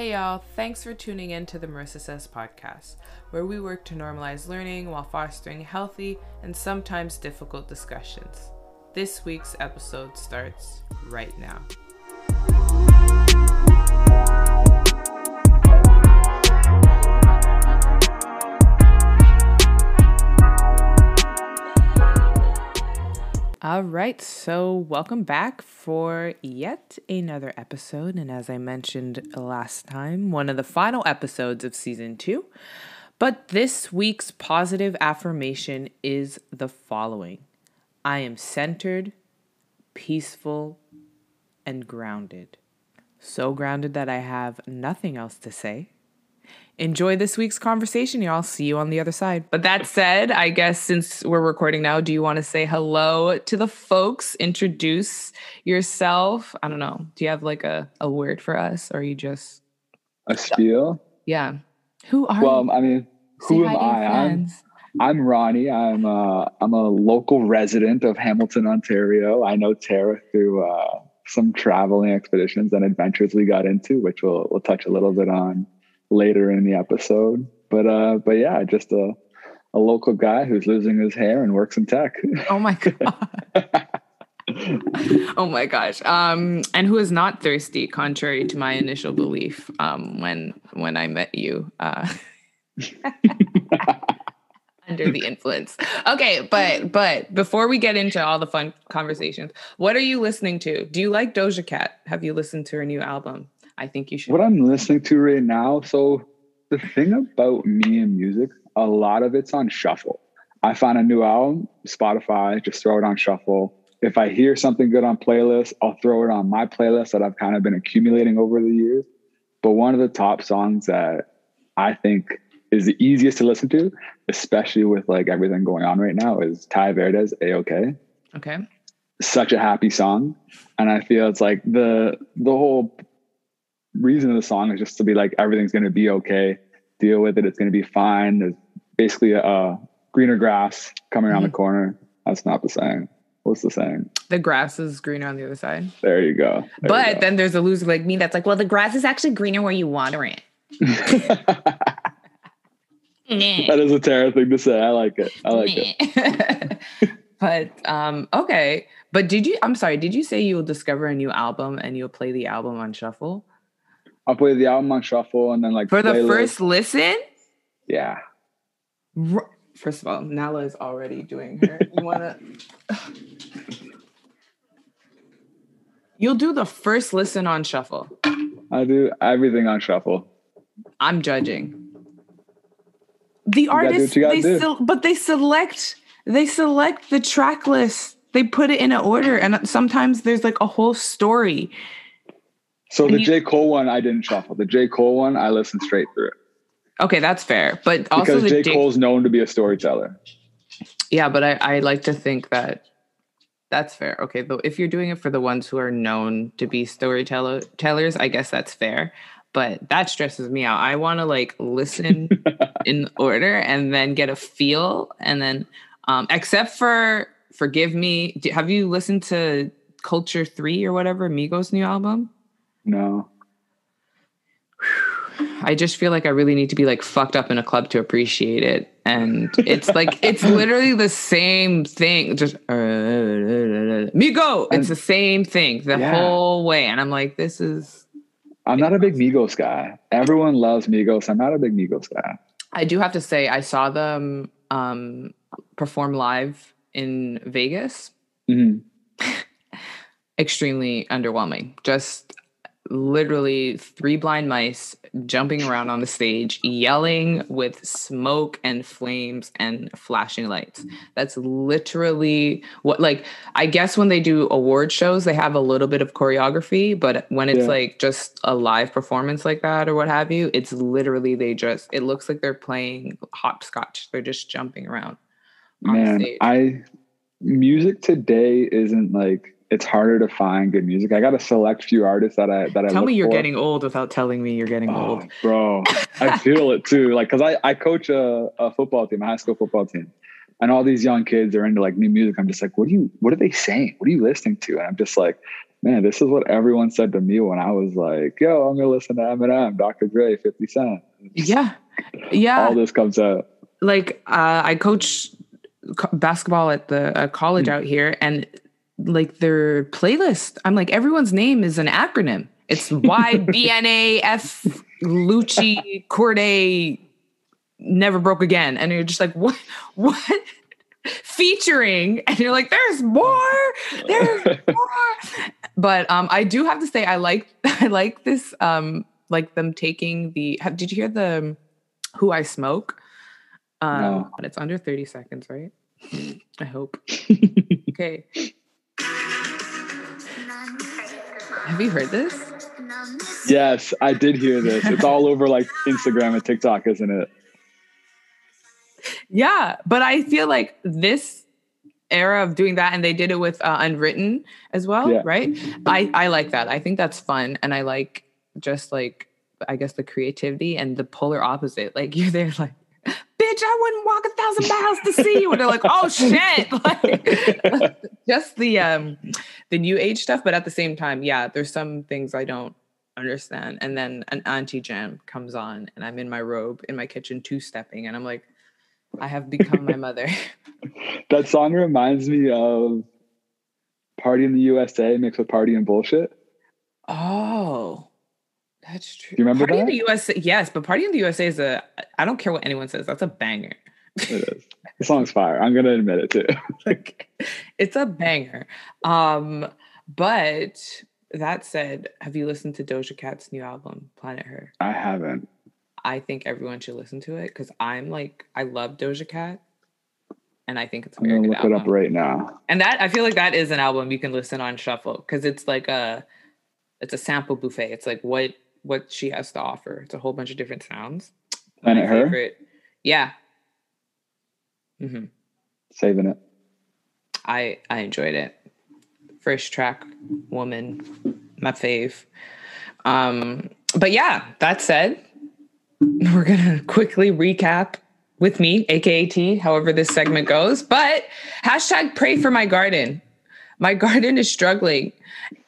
Hey y'all, thanks for tuning in to the Marissa Says podcast, where we work to normalize learning while fostering healthy and sometimes difficult discussions. This week's episode starts right now. All right, so welcome back for yet another episode. And as I mentioned last time, one of the final episodes of season two. But this week's positive affirmation is the following I am centered, peaceful, and grounded. So grounded that I have nothing else to say enjoy this week's conversation, y'all. See you on the other side. But that said, I guess since we're recording now, do you want to say hello to the folks? Introduce yourself. I don't know. Do you have like a, a word for us or you just a spiel? Yeah. Who are well, you? I mean, who am I? I'm I'm Ronnie. I'm uh I'm a local resident of Hamilton, Ontario. I know Tara through uh some traveling expeditions and adventures we got into, which we'll we'll touch a little bit on later in the episode. But uh, but yeah, just a a local guy who's losing his hair and works in tech. Oh my god. oh my gosh. Um, and who is not thirsty, contrary to my initial belief um, when when I met you. Uh, under the influence. Okay, but but before we get into all the fun conversations, what are you listening to? Do you like Doja Cat? Have you listened to her new album? I think you should. What I'm listening to right now, so the thing about me and music, a lot of it's on shuffle. I find a new album, Spotify, just throw it on shuffle. If I hear something good on playlist, I'll throw it on my playlist that I've kind of been accumulating over the years. But one of the top songs that I think is the easiest to listen to, especially with like everything going on right now, is Tai Verdes' A-OK. Okay. Such a happy song. And I feel it's like the the whole reason of the song is just to be like everything's going to be okay deal with it it's going to be fine. There's basically a, greener grass coming around mm-hmm. the corner. That's not the saying. What's the saying? The grass is greener on the other side. There you go. There but you go. then there's a loser like me that's like well the grass is actually greener where you water it. That is a terrible thing to say. I like it. I like it. But um okay. But did you i'm sorry did you say you will discover a new album and you'll play the album on shuffle I'll play the album on shuffle and then like for the first listen. Yeah. First of all, Nala is already doing her. You wanna? You'll do the first listen on shuffle. I do everything on shuffle. I'm judging. The artists, they still, but they select, they select the track list. They put it in an order, and sometimes there's like a whole story so the you, J. Cole one, I didn't shuffle. The J. Cole one, I listened straight through it. Okay, that's fair. But also because J. J. Cole's known to be a storyteller. Yeah, but I, I like to think that that's fair. Okay, though if you're doing it for the ones who are known to be storyteller tellers, I guess that's fair. But that stresses me out. I want to like listen in order and then get a feel, and then um, except for forgive me. Have you listened to Culture Three or whatever Migos' new album? No. I just feel like I really need to be like fucked up in a club to appreciate it. And it's like it's literally the same thing. Just uh, Migo. It's the same thing the yeah. whole way. And I'm like, this is I'm not a big Migos guy. Everyone loves Migos. I'm not a big Migos guy. I do have to say I saw them um, perform live in Vegas. Mm-hmm. Extremely underwhelming. Just literally three blind mice jumping around on the stage, yelling with smoke and flames and flashing lights. That's literally what, like, I guess when they do award shows, they have a little bit of choreography, but when it's yeah. like just a live performance like that or what have you, it's literally they just, it looks like they're playing hopscotch. They're just jumping around. Man, I, music today isn't like, it's harder to find good music. I got a select few artists that I that I tell me you're for. getting old without telling me you're getting oh, old, bro. I feel it too. Like because I I coach a, a football team, a high school football team, and all these young kids are into like new music. I'm just like, what are you? What are they saying? What are you listening to? And I'm just like, man, this is what everyone said to me when I was like, yo, I'm gonna listen to Eminem, Dr. Dre, 50 Cent. Yeah, yeah. All this comes out. Like uh, I coach basketball at the uh, college mm. out here, and like their playlist, I'm like, everyone's name is an acronym. It's Y B N A F Lucci Corday never broke again. And you're just like, what what featuring? And you're like, there's more, there's more. But um I do have to say I like I like this um like them taking the have, did you hear the who I smoke? Um no. but it's under 30 seconds, right? I hope. okay. Have you heard this? Yes, I did hear this. It's all over like Instagram and TikTok, isn't it? Yeah, but I feel like this era of doing that, and they did it with uh, Unwritten as well, yeah. right? I I like that. I think that's fun, and I like just like I guess the creativity and the polar opposite. Like you're there, like bitch, I wouldn't walk a thousand miles to see you. And they're like, oh shit. Like just the um the new age stuff. But at the same time, yeah, there's some things I don't understand. And then an anti jam comes on and I'm in my robe in my kitchen two stepping and I'm like, I have become my mother. that song reminds me of Party in the USA mixed with Party and Bullshit. Oh. That's true. Do you remember Party that? in the USA, yes, but Party in the USA is a. I don't care what anyone says. That's a banger. it is. The song's fire. I'm gonna admit it too. like, it's a banger. Um, but that said, have you listened to Doja Cat's new album, Planet Her? I haven't. I think everyone should listen to it because I'm like, I love Doja Cat, and I think it's a I'm gonna look album. it up right now. And that I feel like that is an album you can listen on shuffle because it's like a, it's a sample buffet. It's like what what she has to offer. It's a whole bunch of different sounds. Planet Her. Favorite, yeah. Mm-hmm. Saving it. I I enjoyed it. First track, woman, my fave. Um, but yeah, that said, we're gonna quickly recap with me, aka T, however this segment goes. But hashtag pray for my garden. My garden is struggling.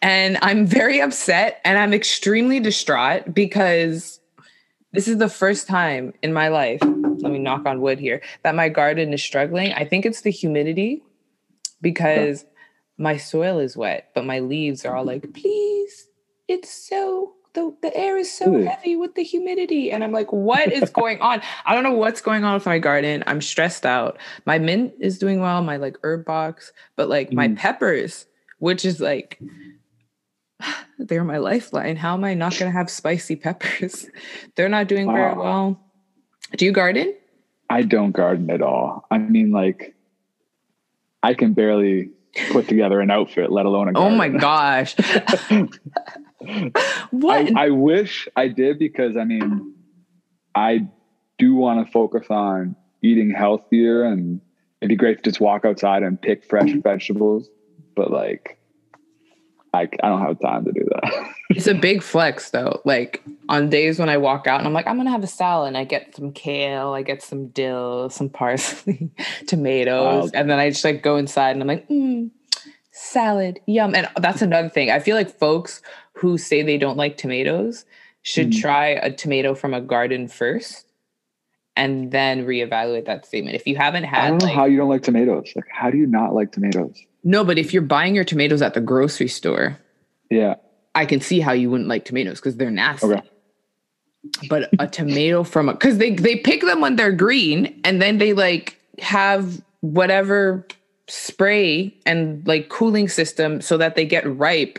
And I'm very upset and I'm extremely distraught because this is the first time in my life, let me knock on wood here, that my garden is struggling. I think it's the humidity because my soil is wet, but my leaves are all like, please, it's so the, the air is so Ooh. heavy with the humidity. And I'm like, what is going on? I don't know what's going on with my garden. I'm stressed out. My mint is doing well, my like herb box, but like mm. my peppers, which is like they're my lifeline. How am I not going to have spicy peppers? They're not doing wow. very well. Do you garden? I don't garden at all. I mean, like, I can barely put together an outfit, let alone a garden. Oh my gosh. what? I, I wish I did because, I mean, I do want to focus on eating healthier and it'd be great to just walk outside and pick fresh vegetables. But, like, I, I don't have time to do that. it's a big flex though. Like on days when I walk out and I'm like, I'm gonna have a salad and I get some kale, I get some dill, some parsley, tomatoes, and then I just like go inside and I'm like, mm, salad, yum. And that's another thing. I feel like folks who say they don't like tomatoes should mm. try a tomato from a garden first and then reevaluate that statement. If you haven't had I don't know like, how you don't like tomatoes. Like how do you not like tomatoes? No, but if you're buying your tomatoes at the grocery store, yeah, I can see how you wouldn't like tomatoes because they're nasty. Okay. But a tomato from a because they they pick them when they're green and then they like have whatever spray and like cooling system so that they get ripe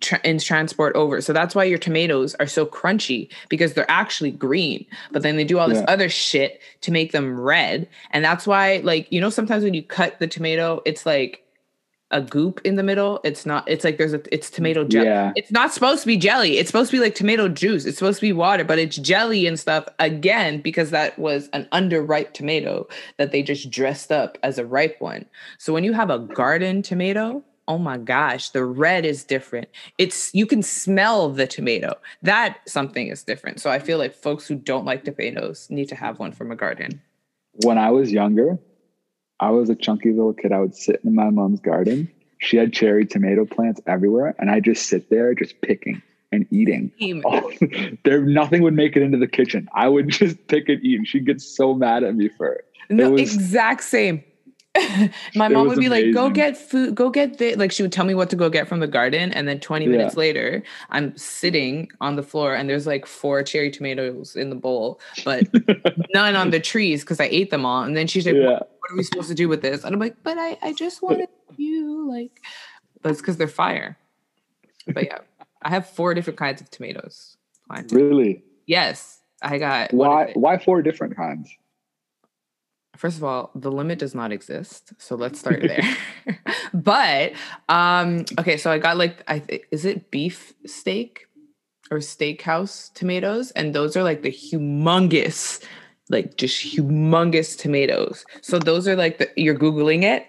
tra- in transport over. So that's why your tomatoes are so crunchy because they're actually green. But then they do all this yeah. other shit to make them red. And that's why, like, you know, sometimes when you cut the tomato, it's like a goop in the middle. It's not, it's like there's a, it's tomato jelly. Yeah. It's not supposed to be jelly. It's supposed to be like tomato juice. It's supposed to be water, but it's jelly and stuff again because that was an underripe tomato that they just dressed up as a ripe one. So when you have a garden tomato, oh my gosh, the red is different. It's, you can smell the tomato. That something is different. So I feel like folks who don't like tomatoes need to have one from a garden. When I was younger, I was a chunky little kid. I would sit in my mom's garden. She had cherry tomato plants everywhere, and I just sit there just picking and eating. Oh, there, nothing would make it into the kitchen. I would just pick and eat, and she'd get so mad at me for it. No, it was, exact same. my mom would be amazing. like, "Go get food. Go get the like." She would tell me what to go get from the garden, and then twenty minutes yeah. later, I'm sitting on the floor, and there's like four cherry tomatoes in the bowl, but none on the trees because I ate them all. And then she's like, yeah. what, "What are we supposed to do with this?" And I'm like, "But I, I just wanted you like." But it's because they're fire. But yeah, I have four different kinds of tomatoes. Planted. Really? Yes, I got. Why? Why four different kinds? First of all, the limit does not exist. So let's start there. but um okay, so I got like I th- is it beef steak or steakhouse tomatoes and those are like the humongous like just humongous tomatoes. So those are like the you're googling it.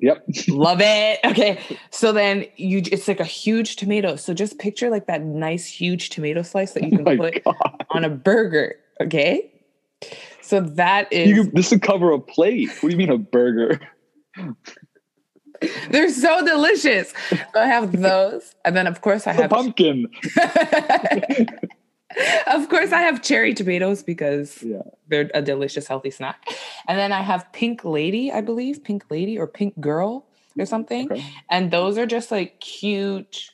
Yep. Love it. Okay. So then you it's like a huge tomato. So just picture like that nice huge tomato slice that you oh can oh put God. on a burger, okay? So that is you, this would cover a plate. What do you mean a burger? They're so delicious. So I have those, and then of course I have pumpkin. of course, I have cherry tomatoes because yeah. they're a delicious, healthy snack. And then I have pink lady, I believe, pink lady or pink girl or something. Okay. And those are just like cute,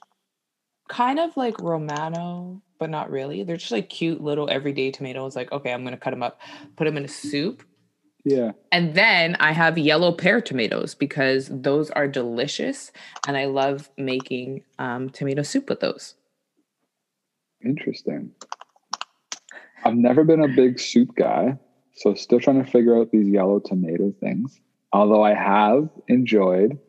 kind of like Romano but not really. They're just like cute little everyday tomatoes. Like, okay, I'm gonna cut them up, put them in a soup. Yeah. And then I have yellow pear tomatoes because those are delicious, and I love making um, tomato soup with those. Interesting. I've never been a big soup guy, so still trying to figure out these yellow tomato things. Although I have enjoyed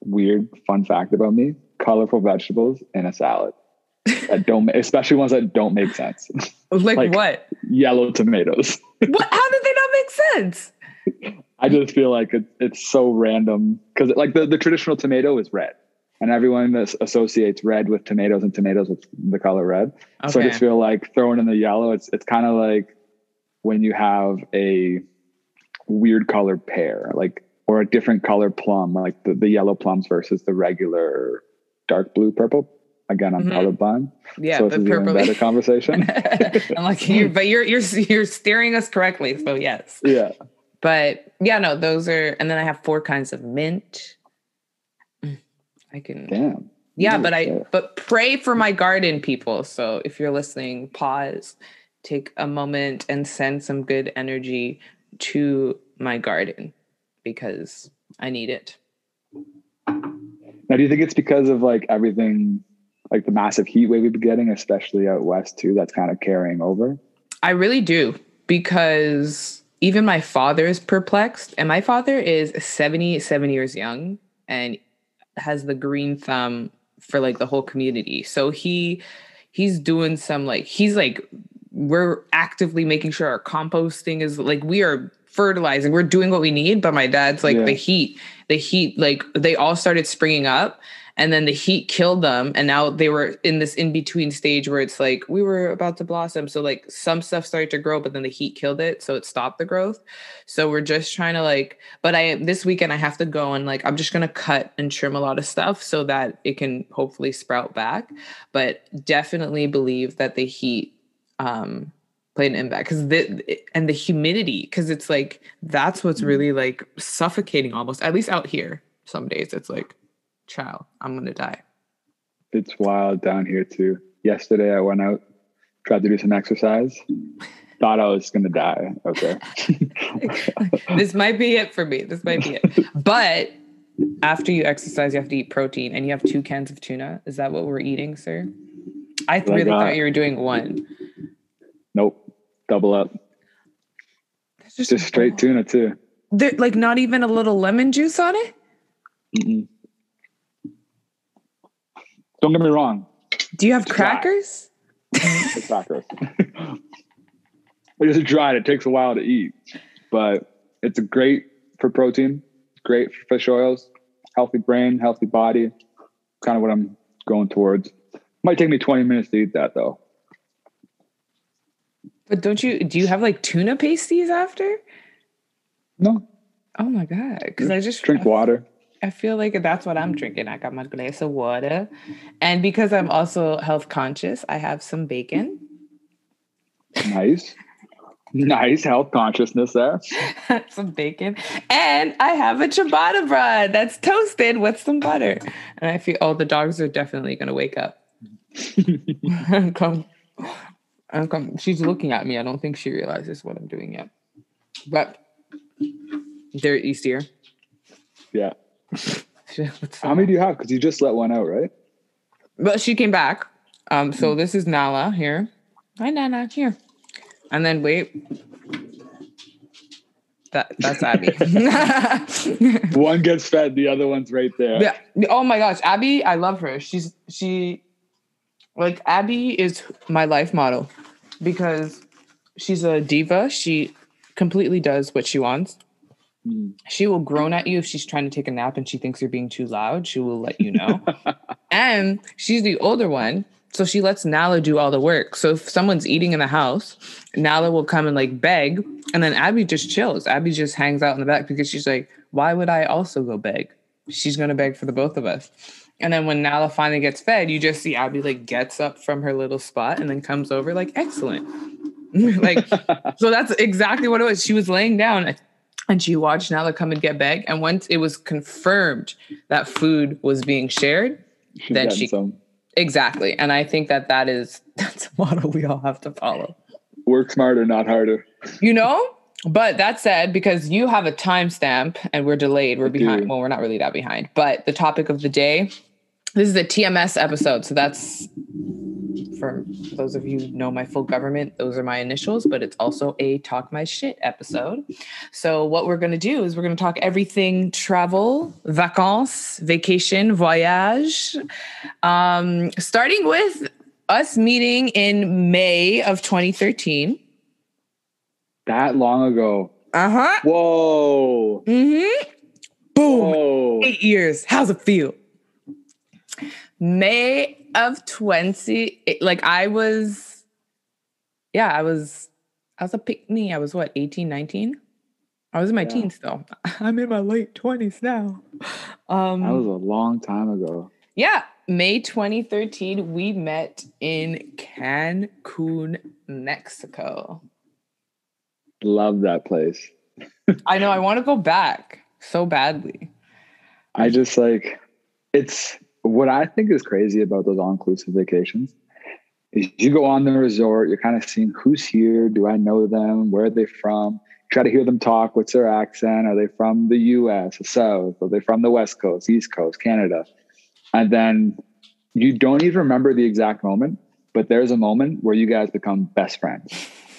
weird fun fact about me colorful vegetables in a salad that don't, especially ones that don't make sense. Like, like what? Yellow tomatoes. what? How did they not make sense? I just feel like it, it's so random because like the, the traditional tomato is red and everyone that associates red with tomatoes and tomatoes with the color red. Okay. So I just feel like throwing in the yellow, it's, it's kind of like when you have a weird colored pear, like, or a different color plum, like the, the yellow plums versus the regular dark blue purple Again, I'm mm-hmm. colorblind. Yeah, so this is better conversation. I'm like you, but you're you're you're steering us correctly. So yes. Yeah. But yeah, no, those are, and then I have four kinds of mint. I can. Damn. Yeah, but I but pray for my garden, people. So if you're listening, pause, take a moment, and send some good energy to my garden because I need it. Now, do you think it's because of like everything like the massive heat wave we've been getting, especially out west too, that's kind of carrying over? I really do because even my father is perplexed, and my father is 77 years young and has the green thumb for like the whole community. So he he's doing some like he's like we're actively making sure our composting is like we are fertilizing we're doing what we need but my dad's like yeah. the heat the heat like they all started springing up and then the heat killed them and now they were in this in between stage where it's like we were about to blossom so like some stuff started to grow but then the heat killed it so it stopped the growth so we're just trying to like but i this weekend i have to go and like i'm just going to cut and trim a lot of stuff so that it can hopefully sprout back but definitely believe that the heat um played an impact because the and the humidity because it's like that's what's mm. really like suffocating almost at least out here some days it's like child, I'm gonna die. It's wild down here too. Yesterday I went out, tried to do some exercise. Thought I was gonna die. Okay. this might be it for me. This might be it. But after you exercise, you have to eat protein, and you have two cans of tuna. Is that what we're eating, sir? I really thought you were doing one. Nope, double up. just, just straight tuna too. There, like not even a little lemon juice on it. Mm-mm. Don't get me wrong. Do you have crackers? Mm-hmm. crackers. it's dried. It takes a while to eat, but it's great for protein. Great for fish oils. Healthy brain, healthy body. Kind of what I'm going towards. Might take me 20 minutes to eat that though. But don't you? Do you have like tuna pasties after? No. Oh my god! Because I just drink water. I feel like that's what I'm drinking. I got my glass of water, and because I'm also health conscious, I have some bacon. Nice. Nice health consciousness there. some bacon. And I have a ciabatta bread that's toasted with some butter. And I feel, oh, the dogs are definitely going to wake up. come, and come. She's looking at me. I don't think she realizes what I'm doing yet. But they're easier. Yeah. How many do you have? Because you just let one out, right? But she came back. Um, so mm. this is Nala here. Hi, Nana. Here. And then wait. That that's Abby. one gets fed, the other one's right there. Yeah. Oh my gosh, Abby, I love her. She's she like Abby is my life model because she's a diva. She completely does what she wants. Mm. She will groan at you if she's trying to take a nap and she thinks you're being too loud. She will let you know. and she's the older one. So she lets Nala do all the work. So if someone's eating in the house, Nala will come and like beg. And then Abby just chills. Abby just hangs out in the back because she's like, why would I also go beg? She's going to beg for the both of us. And then when Nala finally gets fed, you just see Abby like gets up from her little spot and then comes over like, excellent. like, so that's exactly what it was. She was laying down and she watched Nala come and get back. And once it was confirmed that food was being shared, She's then she some. exactly. And I think that that is that's a model we all have to follow. Work smarter, not harder. You know. But that said, because you have a timestamp and we're delayed, we're I behind. Do. Well, we're not really that behind. But the topic of the day, this is a TMS episode, so that's for those of you who know my full government, those are my initials, but it's also a talk my shit episode. So what we're going to do is we're going to talk everything travel, vacances, vacation, voyage, um, starting with us meeting in May of 2013. That long ago. Uh huh. Whoa. Mm-hmm. Boom. Whoa. Eight years. How's it feel? May of 20 like I was yeah, I was I was a pick me. I was what, 18, 19? I was in my yeah. teens though. I'm in my late 20s now. Um That was a long time ago. Yeah, May 2013 we met in Cancun, Mexico. Love that place. I know I want to go back so badly. I just like it's what I think is crazy about those all inclusive vacations is you go on the resort, you're kind of seeing who's here, do I know them, where are they from? Try to hear them talk. What's their accent? Are they from the US, the South? Are they from the West Coast, East Coast, Canada? And then you don't even remember the exact moment, but there's a moment where you guys become best friends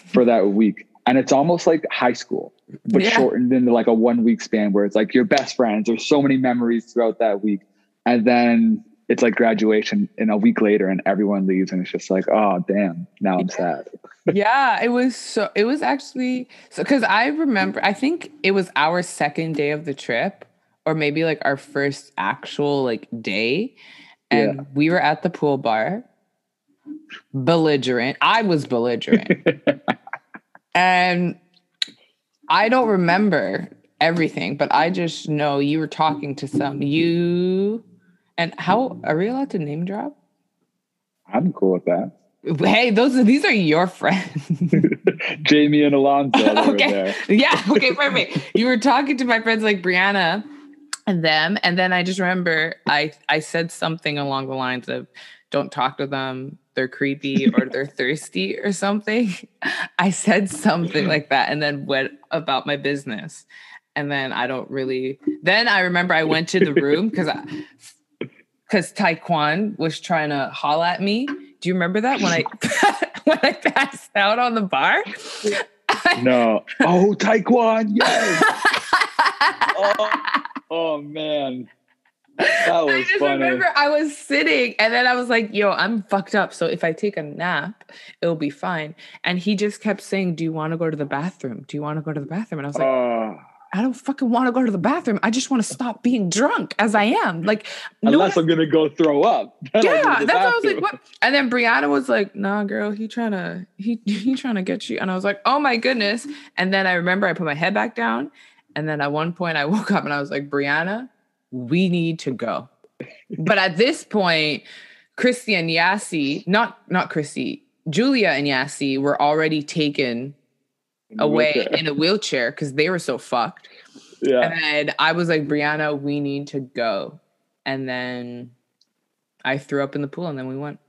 for that week. And it's almost like high school, but yeah. shortened into like a one week span where it's like your best friends. There's so many memories throughout that week and then it's like graduation in a week later and everyone leaves and it's just like oh damn now i'm sad. Yeah it was so it was actually so because i remember i think it was our second day of the trip or maybe like our first actual like day and yeah. we were at the pool bar. Belligerent. I was belligerent. And i don't remember everything but i just know you were talking to some you and how are we allowed to name drop? I'm cool with that. Hey, those are these are your friends. Jamie and Alonzo. okay. Yeah. Okay. Perfect. you were talking to my friends like Brianna and them, and then I just remember I I said something along the lines of, "Don't talk to them. They're creepy or they're thirsty or something." I said something like that, and then went about my business. And then I don't really. Then I remember I went to the room because because Taekwon was trying to haul at me. Do you remember that when I when I passed out on the bar? no. Oh, Taekwon, yes. oh, oh man. That was I just funny. remember I was sitting and then I was like, yo, I'm fucked up. So if I take a nap, it'll be fine. And he just kept saying, Do you want to go to the bathroom? Do you want to go to the bathroom? And I was like, uh, I don't fucking want to go to the bathroom. I just want to stop being drunk as I am. Like, unless no I'm gonna go throw up. yeah, that's what I was like. What? And then Brianna was like, "Nah, girl, he trying to he he trying to get you." And I was like, "Oh my goodness!" And then I remember I put my head back down, And then at one point I woke up and I was like, Brianna, we need to go. but at this point, Christy and Yassi, not not Christy, Julia and Yassi were already taken In away wheelchair. in a wheelchair because they were so fucked. Yeah. And I was like, Brianna, we need to go. And then I threw up in the pool and then we went.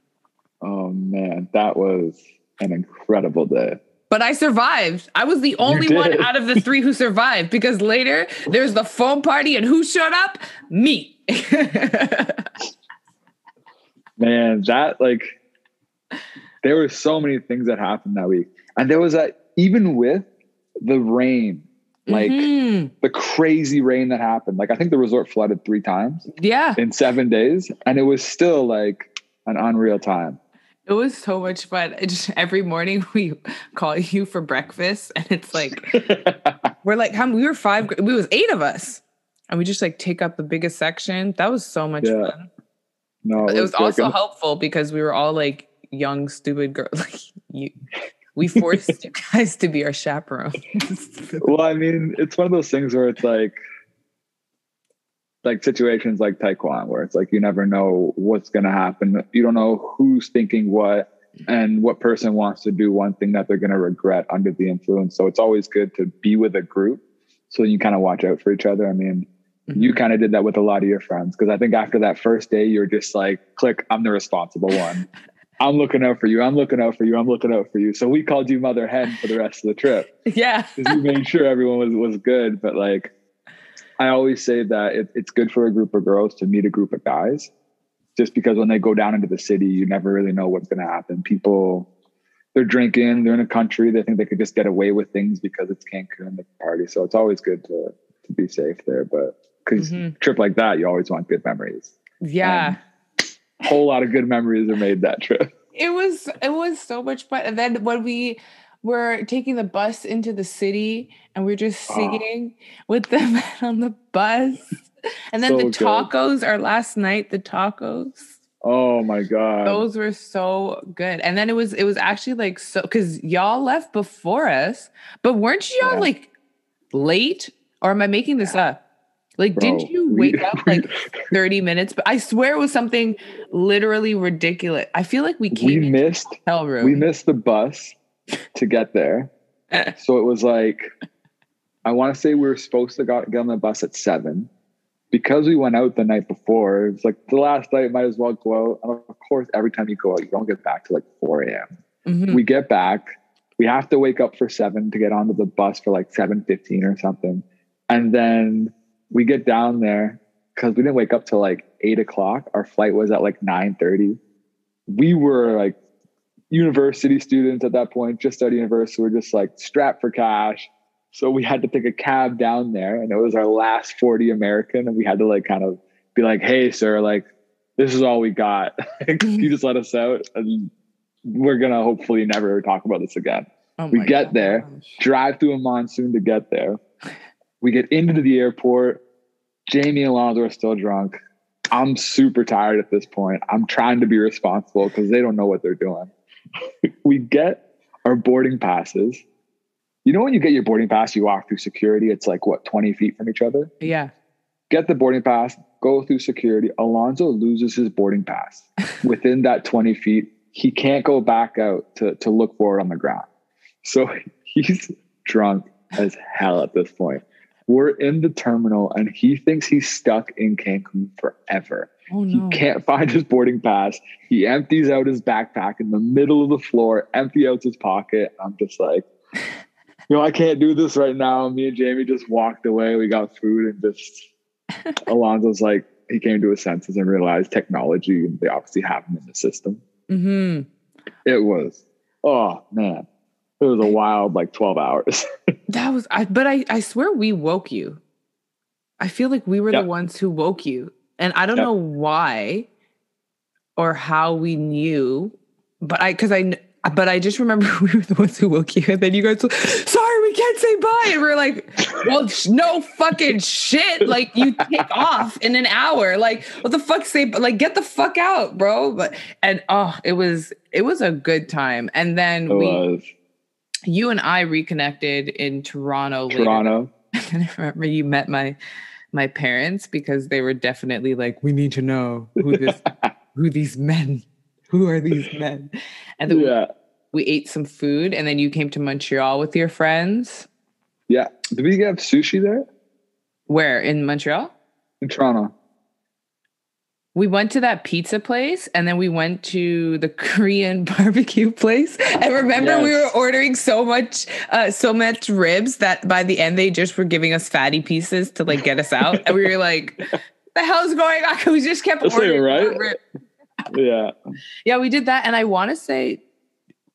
Oh man, that was an incredible day. But I survived. I was the only one out of the three who survived because later there's the foam party and who showed up? Me. Man, that like there were so many things that happened that week. And there was that even with the rain, like Mhm. the crazy rain that happened. Like I think the resort flooded three times yeah, in seven days. And it was still like an unreal time. it was so much fun. Just every morning we call you for breakfast and it's like we're like how we were five we was eight of us and we just like take up the biggest section. That was so much Yeah. fun. no, it was sick. also helpful because we were all like young, stupid girls. Like you, we forced you guys to be our chaperones. well, I mean, it's one of those things where it's like, like situations like Taekwondo, where it's like you never know what's going to happen. You don't know who's thinking what, and what person wants to do one thing that they're going to regret under the influence. So it's always good to be with a group, so you kind of watch out for each other. I mean, mm-hmm. you kind of did that with a lot of your friends because I think after that first day, you're just like, click, I'm the responsible one. I'm looking out for you. I'm looking out for you. I'm looking out for you. So we called you Mother Hen for the rest of the trip yeah, because we made sure everyone was was good. But like, I always say that it, it's good for a group of girls to meet a group of guys, just because when they go down into the city, you never really know what's going to happen. People, they're drinking, they're in a country, they think they could just get away with things because it's Cancun, the party. So it's always good to to be safe there. But because Mhm. trip like that, you always want good memories. yeah. Whole lot of good memories are made that trip. It was it was so much fun. And then when we were taking the bus into the city and we are just Oh. singing with the men on the bus. And then So the good. tacos, our last night, the tacos. Oh my god! those were so good and then it was it was actually like so because y'all left before us but weren't y'all Yeah. like late or am i making this up like didn't Bro, you we- wake up like 30 minutes but i swear it was something literally ridiculous i feel like we we came we missed hotel room we missed the bus to get there. so it was like, I want to say we were supposed to got, get on the bus at seven. Because we went out the night before, it's like the last night might as well go out. And of course, every time you go out, you don't get back to like 4 a.m. Mhm. We get back, we have to wake up for seven to get onto the bus for like 7:15 or something. And then we get down there because we didn't wake up till like eight o'clock. Our flight was at like 9:30. We were like university students at that point, just of university. We're just like strapped for cash. So we had to take a cab down there, and it was our last 40 American, and we had to like kind of be like, "Hey, sir, like this is all we got. You mm-hmm. just let us out, and we're gonna hopefully never talk about this again." Oh we get there. Drive through a monsoon to get there. We get into the airport. Jamie and Alonzo are still drunk. I'm super tired at this point. I'm trying to be responsible because they don't know what they're doing. we get our boarding passes. You know, when you get your boarding pass, you walk through security, it's like what, 20 feet from each other? yeah Get the boarding pass, go through security. Alonzo loses his boarding pass within that 20 feet. He can't go back out to, to look for it on the ground. So he's drunk as hell at this point. We're in the terminal and he thinks he's stuck in Cancun forever. oh no. He can't find his boarding pass. He empties out his backpack in the middle of the floor, empty out his pocket. I'm just like, you know, I can't do this right now. Me and Jamie just walked away. We got food and just Alonzo's like, he came to his senses and realized technology, they obviously have him in the system. Mm-hmm. It was, oh man, it was a wild like 12 hours. that was i but i i swear we woke you. I feel like we were Yep. the ones who woke you. And i don't Yep. know why or how we knew but i because i but i just remember we were the ones who woke you. And then you guys were, sorry we can't say bye. And we're like well no fucking shit. Like you take off in an hour. Like what the fuck say like get the fuck out bro. But and oh it was it was a good time. And then It we was you and I reconnected in Toronto. later. Toronto. I remember you met my my parents because they were definitely like, we need to know who this who these men, who are these men? And then yeah. we, we ate some food and then you came to Montreal with your friends. Yeah. Did we get sushi there? Where? In Montreal? In Toronto. We went to that pizza place and then we went to the Korean barbecue place. And remember yes. we were ordering so much uh, so much ribs that by the end they just were giving us fatty pieces to like get us out. and we were like, the hell's going on? We just kept That's ordering right. yeah. Yeah, we did that. And I want to say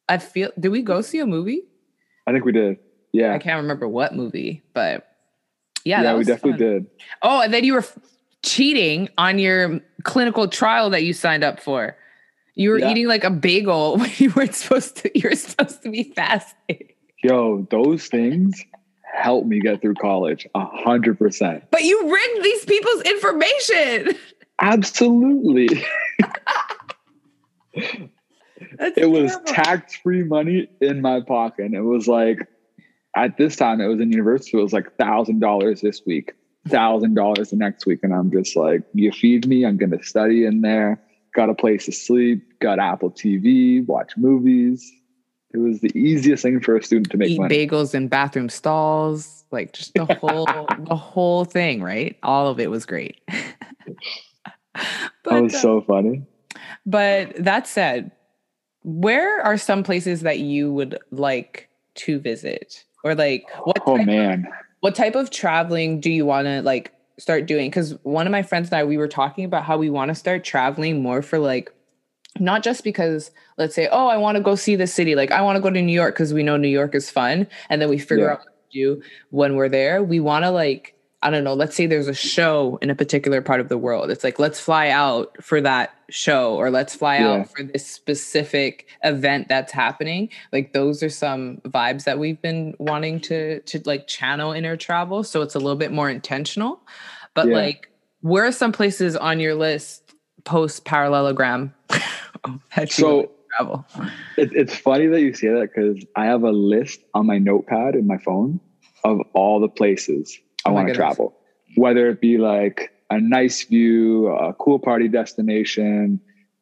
I feel did we go see a movie? I think we did. Yeah. I can't remember what movie, but yeah, yeah, we definitely fun. did. Oh, and then you were cheating on your clinical trial that you signed up for. You were yeah. eating like a bagel when you weren't supposed to. You were supposed to be fasting. Yo, those things helped me get through college a hundred percent. But you rigged these people's information. Absolutely. it was tax free money in my pocket. And it was like, at this time, it was in university, it was like thousand dollars this week thousand dollars the next week, and I'm just like, you feed me, I'm gonna study in there. Got a place to sleep. Got Apple TV. Watch movies. It was the easiest thing for a student to make Eat money. bagels in bathroom stalls, like just the whole the whole thing, right? All of it was great. but, that was uh, so funny. But that said, where are some places that you would like to visit, or like what? Oh man, what type of traveling do you want to like start doing? Because one of my friends and I, we were talking about how we want to start traveling more for like, not just because let's say, oh, I want to go see the city. Like I want to go to New York because we know New York is fun. And then we figure yeah. out what to do when we're there. We want to like I don't know, let's say there's a show in a particular part of the world. It's like, let's fly out for that show or let's fly yeah. out for this specific event that's happening. Like those are some vibes that we've been wanting to to like channel in our travel. So it's a little bit more intentional. But yeah. like, where are some places on your list post parallelogram so travel? It, it's funny that you say that because I have a list on my notepad in my phone of all the places I oh want to travel, whether it be like a nice view, a cool party destination.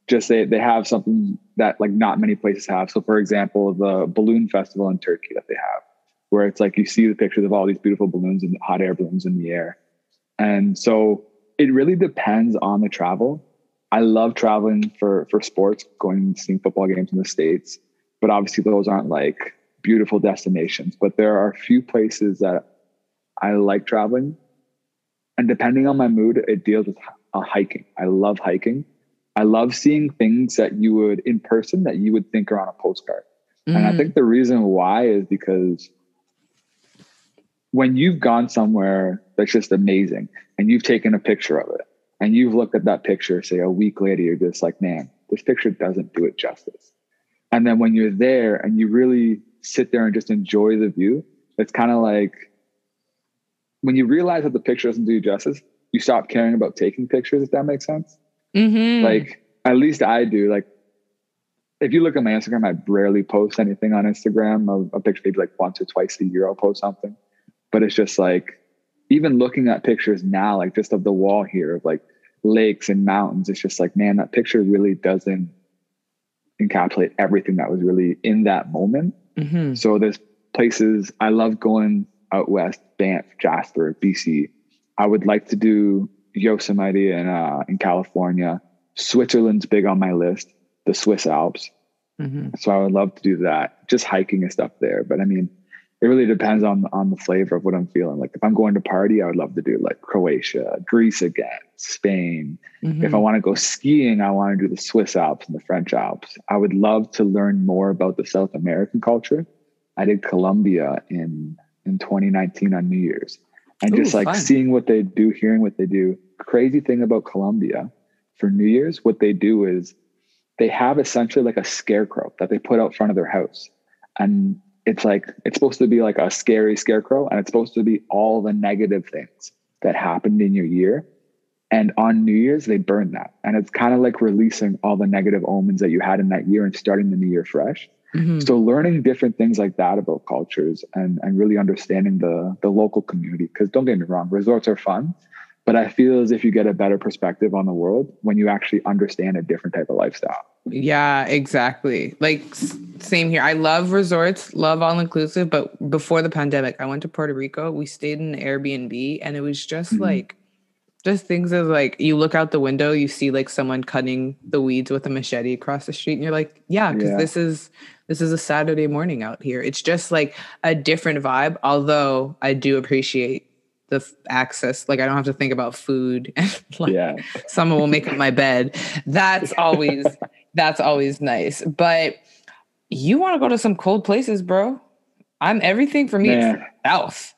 Just they they have something that like not many places have. So, for example, the balloon festival in Turkey that they have, where it's like you see the pictures of all these beautiful balloons and hot air balloons in the air, and so it really depends on the travel. I love traveling for for sports, going and seeing football games in the states, but obviously those aren't like beautiful destinations. But there are a few places that I like traveling. And depending on my mood, it deals with uh, hiking. I love hiking. I love seeing things that you would in person that you would think are on a postcard. Mm. And I think mm. the reason why is because when you've gone somewhere that's just amazing and you've taken a picture of it and you've looked at that picture, say a week later, you're just like, man, this picture doesn't do it justice. And then when you're there and you really sit there and just enjoy the view, it's kind of like when you realize that the picture doesn't do you justice, you stop caring about taking pictures, if that makes sense. Mm-hmm. Like, at least I do. Like, if you look at my Instagram, I rarely post anything on Instagram. of a picture maybe like once or twice a year, I'll post something. But it's just like, even looking at pictures now, like just of the wall here of like lakes and mountains, it's just like, man, that picture really doesn't encapsulate everything that was really in that moment. Mm-hmm. So there's places I love going out west, Banff, Jasper, BC. I would like to do Yosemite in uh, in California. Switzerland's big on my list. The Swiss Alps. Mm-hmm. So I would love to do that. Just hiking and stuff there. But I mean, it really depends on on the flavor of what I'm feeling. Like if I'm going to party, I would love to do like Croatia, Greece again, Spain. Mm-hmm. If I want to go skiing, I want to do the Swiss Alps and the French Alps. I would love to learn more about the South American culture. I did Colombia in in 2019 on New Year's. And Ooh, just like fun. seeing what they do, hearing what they do. Crazy thing about Colombia for New Year's, what they do is they have essentially like a scarecrow that they put out front of their house. And it's like, it's supposed to be like a scary scarecrow and it's supposed to be all the negative things that happened in your year. And on New Year's, they burn that. And it's kind of like releasing all the negative omens that you had in that year and starting the new year fresh. Mm-hmm. So learning different things like that about cultures and and really understanding the the local community. Because don't get me wrong, resorts are fun, but I feel as if you get a better perspective on the world when you actually understand a different type of lifestyle. Yeah, exactly. Like same here. I love resorts, love all inclusive, but before the pandemic, I went to Puerto Rico. We stayed in an Airbnb and it was just mm-hmm. like just things as like you look out the window, you see like someone cutting the weeds with a machete across the street and you're like, yeah, cuz yeah. this is this is a Saturday morning out here. It's just like a different vibe, although I do appreciate the f- access like i don't have to think about food and like yeah. someone will make up my bed that's always that's always nice. But you want to go to some cold places, bro. I'm everything for me south.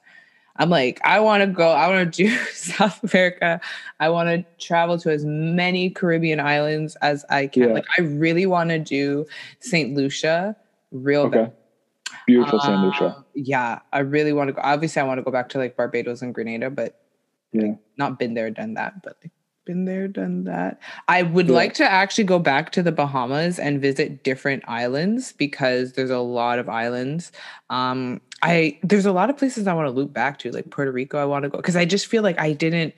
I'm like, I want to go, I want to do South America. I want to travel to as many Caribbean islands as I can. Yeah. Like, I really want to do St. Lucia real okay. bad. Beautiful St. Uh, Lucia. Yeah, I really want to go. Obviously, I want to go back to like Barbados and Grenada, but yeah, like, not been there, done that. But like, been there, done that. I would yeah. like to actually go back to the Bahamas and visit different islands because there's a lot of islands. Um, I there's a lot of places I want to loop back to, like Puerto Rico. I want to go because I just feel like I didn't.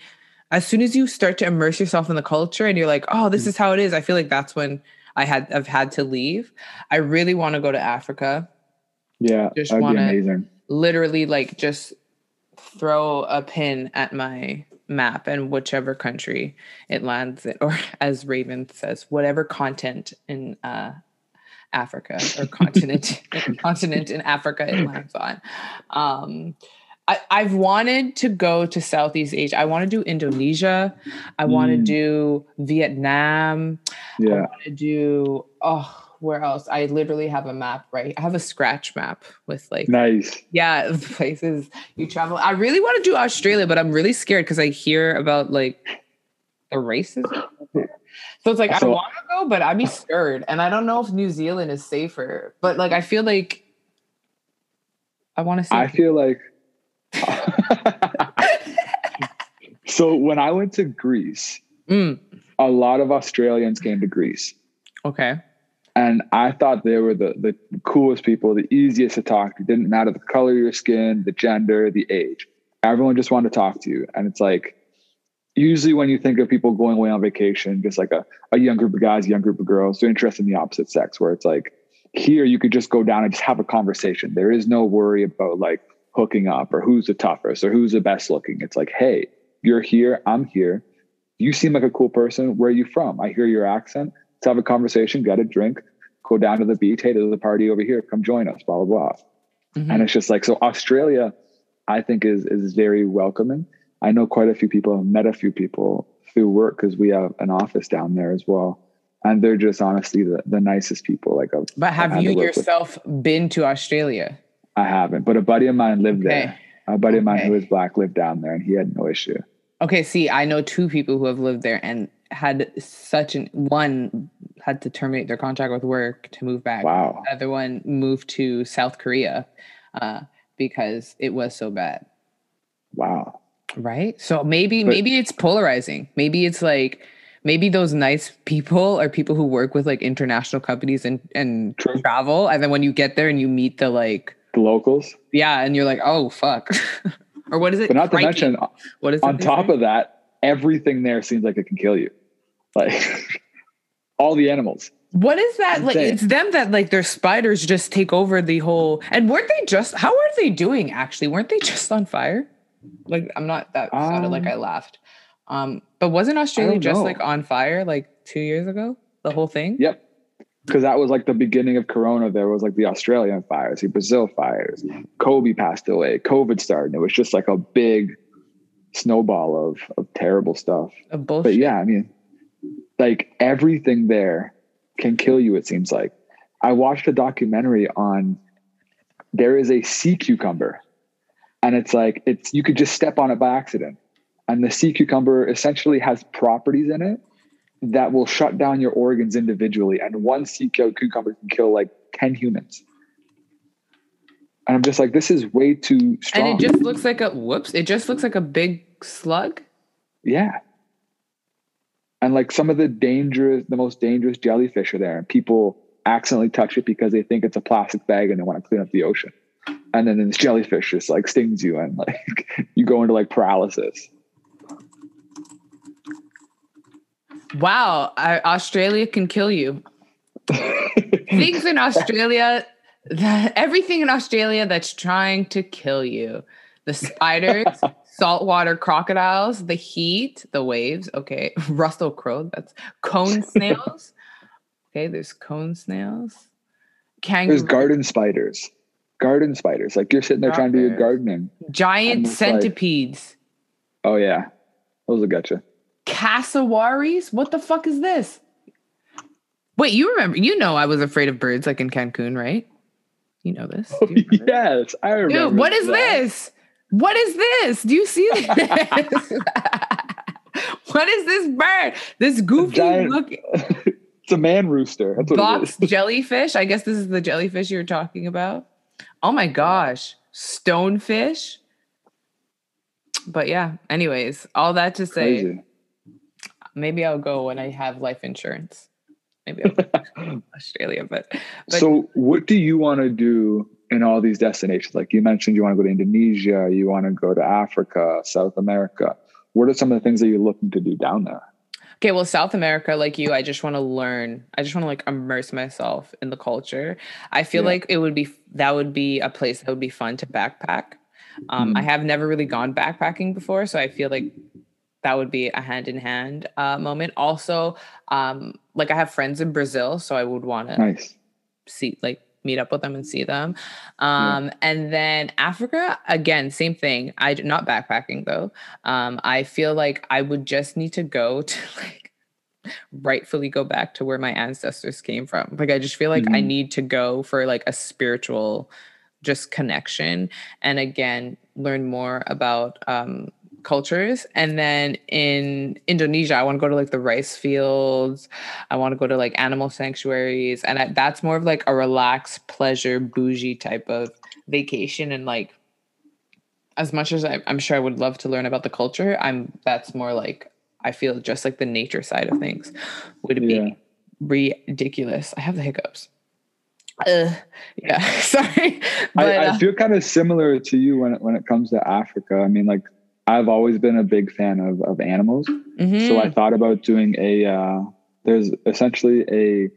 As soon as you start to immerse yourself in the culture and you're like, oh, this mm. is how it is. I feel like that's when I had I've had to leave. I really want to go to Africa. Yeah, just want to literally like just throw a pin at my map and whichever country it lands in, or as Raven says, whatever content in uh, Africa or continent continent in Africa it lands on. Um, I, I've wanted to go to Southeast Asia. I want to do Indonesia. I want to mm. do Vietnam. Yeah. I want to do oh where else? I literally have a map, right? I have a scratch map with like nice. Yeah, places you travel. I really want to do Australia, but I'm really scared because I hear about like the racism. So it's like so, I want to go, but I'd be scared. And I don't know if New Zealand is safer. But like I feel like I want to see I feel like so when I went to Greece, mm. a lot of Australians came to Greece. Okay. And I thought they were the, the coolest people, the easiest to talk to. It didn't matter the color of your skin, the gender, the age. Everyone just wanted to talk to you. And it's like, usually when you think of people going away on vacation, just like a, a young group of guys, a young group of girls, they're interested in the opposite sex, where it's like, here you could just go down and just have a conversation. There is no worry about like hooking up or who's the toughest or who's the best looking. It's like, hey, you're here, I'm here. You seem like a cool person. Where are you from? I hear your accent let's have a conversation, get a drink, go down to the beach. Hey, there's a party over here. Come join us, blah, blah, blah. Mm-hmm. And it's just like, so Australia, I think is, is very welcoming. I know quite a few people, I've met a few people through work because we have an office down there as well. And they're just honestly the, the nicest people. Like, I've, but have you yourself with. been to Australia? I haven't, but a buddy of mine lived okay. there. A buddy okay. of mine who was black lived down there, and he had no issue. Okay, see, I know two people who have lived there, and had such an one had to terminate their contract with work to move back. Wow. The other one moved to South Korea uh, because it was so bad. Wow. Right. So maybe but, maybe it's polarizing. Maybe it's like maybe those nice people are people who work with like international companies and and true. travel, and then when you get there and you meet the like the locals, yeah, and you're like, oh fuck. or what is it? But not Cranky? to mention, what is on top of that, everything there seems like it can kill you like all the animals. What is that? Like it's them that like their spiders just take over the whole. And weren't they just? How are they doing? Actually, weren't they just on fire? Like I'm not that um, sounded like I laughed. Um, but wasn't Australia just know. like on fire like two years ago? The whole thing. Yep. Because that was like the beginning of Corona. There was like the Australian fires, the Brazil fires. Kobe passed away. COVID started. It was just like a big snowball of of terrible stuff. Of bullshit. But yeah, I mean, like everything there can kill you it seems like. I watched a documentary on there is a sea cucumber and it's like it's you could just step on it by accident. And the sea cucumber essentially has properties in it that will shut down your organs individually and one sea cucumber can kill like 10 humans. And i'm just like this is way too strong and it just looks like a whoops it just looks like a big slug? Yeah and like some of the dangerous the most dangerous jellyfish are there and people accidentally touch it because they think it's a plastic bag and they want to clean up the ocean. And then this jellyfish just like stings you and like you go into like paralysis. Wow, I, Australia can kill you. Things in Australia, that, everything in Australia that's trying to kill you. The spiders, saltwater crocodiles, the heat, the waves. Okay, Russell Crowe. That's cone snails. Okay, there's cone snails. Kangaroo. There's garden spiders. Garden spiders. Like you're sitting there trying to do your gardening. Giant centipedes. Like, oh yeah, those will get you. Cassowaries? What the fuck is this? Wait, you remember? You know, I was afraid of birds, like in Cancun, right? You know this. You yes, I remember. Dude, what is that. this? What is this? Do you see this? what is this bird? This goofy giant, look. it's a man rooster. That's what Box jellyfish. I guess this is the jellyfish you're talking about. Oh my gosh, stonefish. But yeah. Anyways, all that to say. Crazy maybe I'll go when I have life insurance. Maybe I'll Australia, but, but so what do you want to do in all these destinations? Like you mentioned, you want to go to Indonesia, you want to go to Africa, South America. What are some of the things that you're looking to do down there? Okay, well, South America, like you, I just want to learn. I just want to like immerse myself in the culture. I feel yeah. like it would be that would be a place that would be fun to backpack. Um, mm. I have never really gone backpacking before, so I feel like that would be a hand in hand uh, moment. Also, um, like I have friends in Brazil, so I would want to nice. see like meet up with them and see them. Um, yeah. And then Africa, again, same thing. I not backpacking though. Um, I feel like I would just need to go to like rightfully go back to where my ancestors came from. Like I just feel like mm-hmm. I need to go for like a spiritual just connection and again learn more about um cultures. And then in Indonesia, I want to go to like the rice fields. I want to go to like animal sanctuaries. And I, that's more of like a relaxed, pleasure, bougie type of vacation. And like, as much as I, am sure I would love to learn about the culture, I'm that's more like I feel just like the nature side of things would be yeah. ridiculous. I have the hiccups. Uh, yeah, sorry. But, I, I uh, feel kind of similar to you when it, when it comes to Africa. I mean, like I've always been a big fan of, of animals. Mm-hmm. So I thought about doing a, uh, there's essentially a,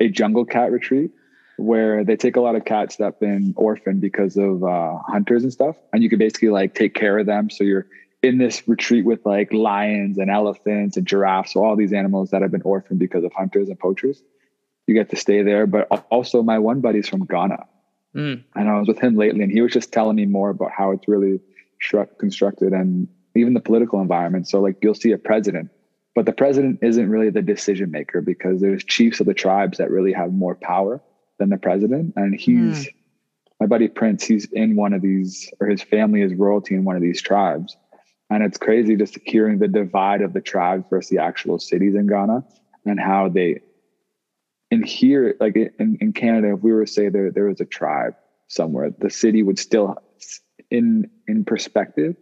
a jungle cat retreat where they take a lot of cats that have been orphaned because of uh, hunters and stuff. And you can basically like take care of them. So you're in this retreat with like lions and elephants and giraffes. So all these animals that have been orphaned because of hunters and poachers. You get to stay there. But also my one buddy's from Ghana. Mm. And I was with him lately and he was just telling me more about how it's really constructed and even the political environment. So like you'll see a president, but the president isn't really the decision maker because there's chiefs of the tribes that really have more power than the president. And he's mm. my buddy Prince, he's in one of these, or his family is royalty in one of these tribes. And it's crazy just hearing the divide of the tribes versus the actual cities in Ghana and how they in here, like in, in Canada, if we were to say there there was a tribe somewhere, the city would still in in perspective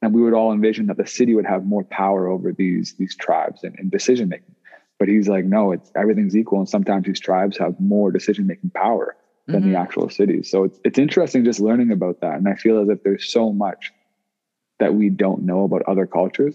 and we would all envision that the city would have more power over these these tribes and, and decision making but he's like no it's everything's equal and sometimes these tribes have more decision making power than mm-hmm. the actual cities so it's, it's interesting just learning about that and i feel as if there's so much that we don't know about other cultures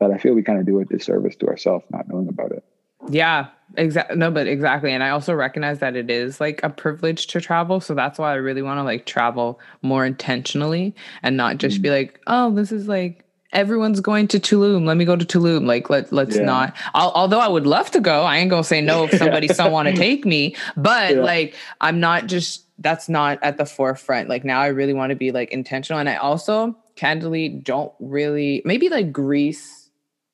that i feel we kind of do a disservice to ourselves not knowing about it. Yeah, exactly. No, but exactly. And I also recognize that it is like a privilege to travel. So that's why I really want to like travel more intentionally and not just mm be like, oh, this is like everyone's going to Tulum. Let me go to Tulum. Like let let's yeah. not. I'll, although I would love to go, I ain't gonna say no if somebody some want to take me. But yeah. like I'm not just. That's not at the forefront. Like now, I really want to be like intentional, and I also candidly don't really maybe like Greece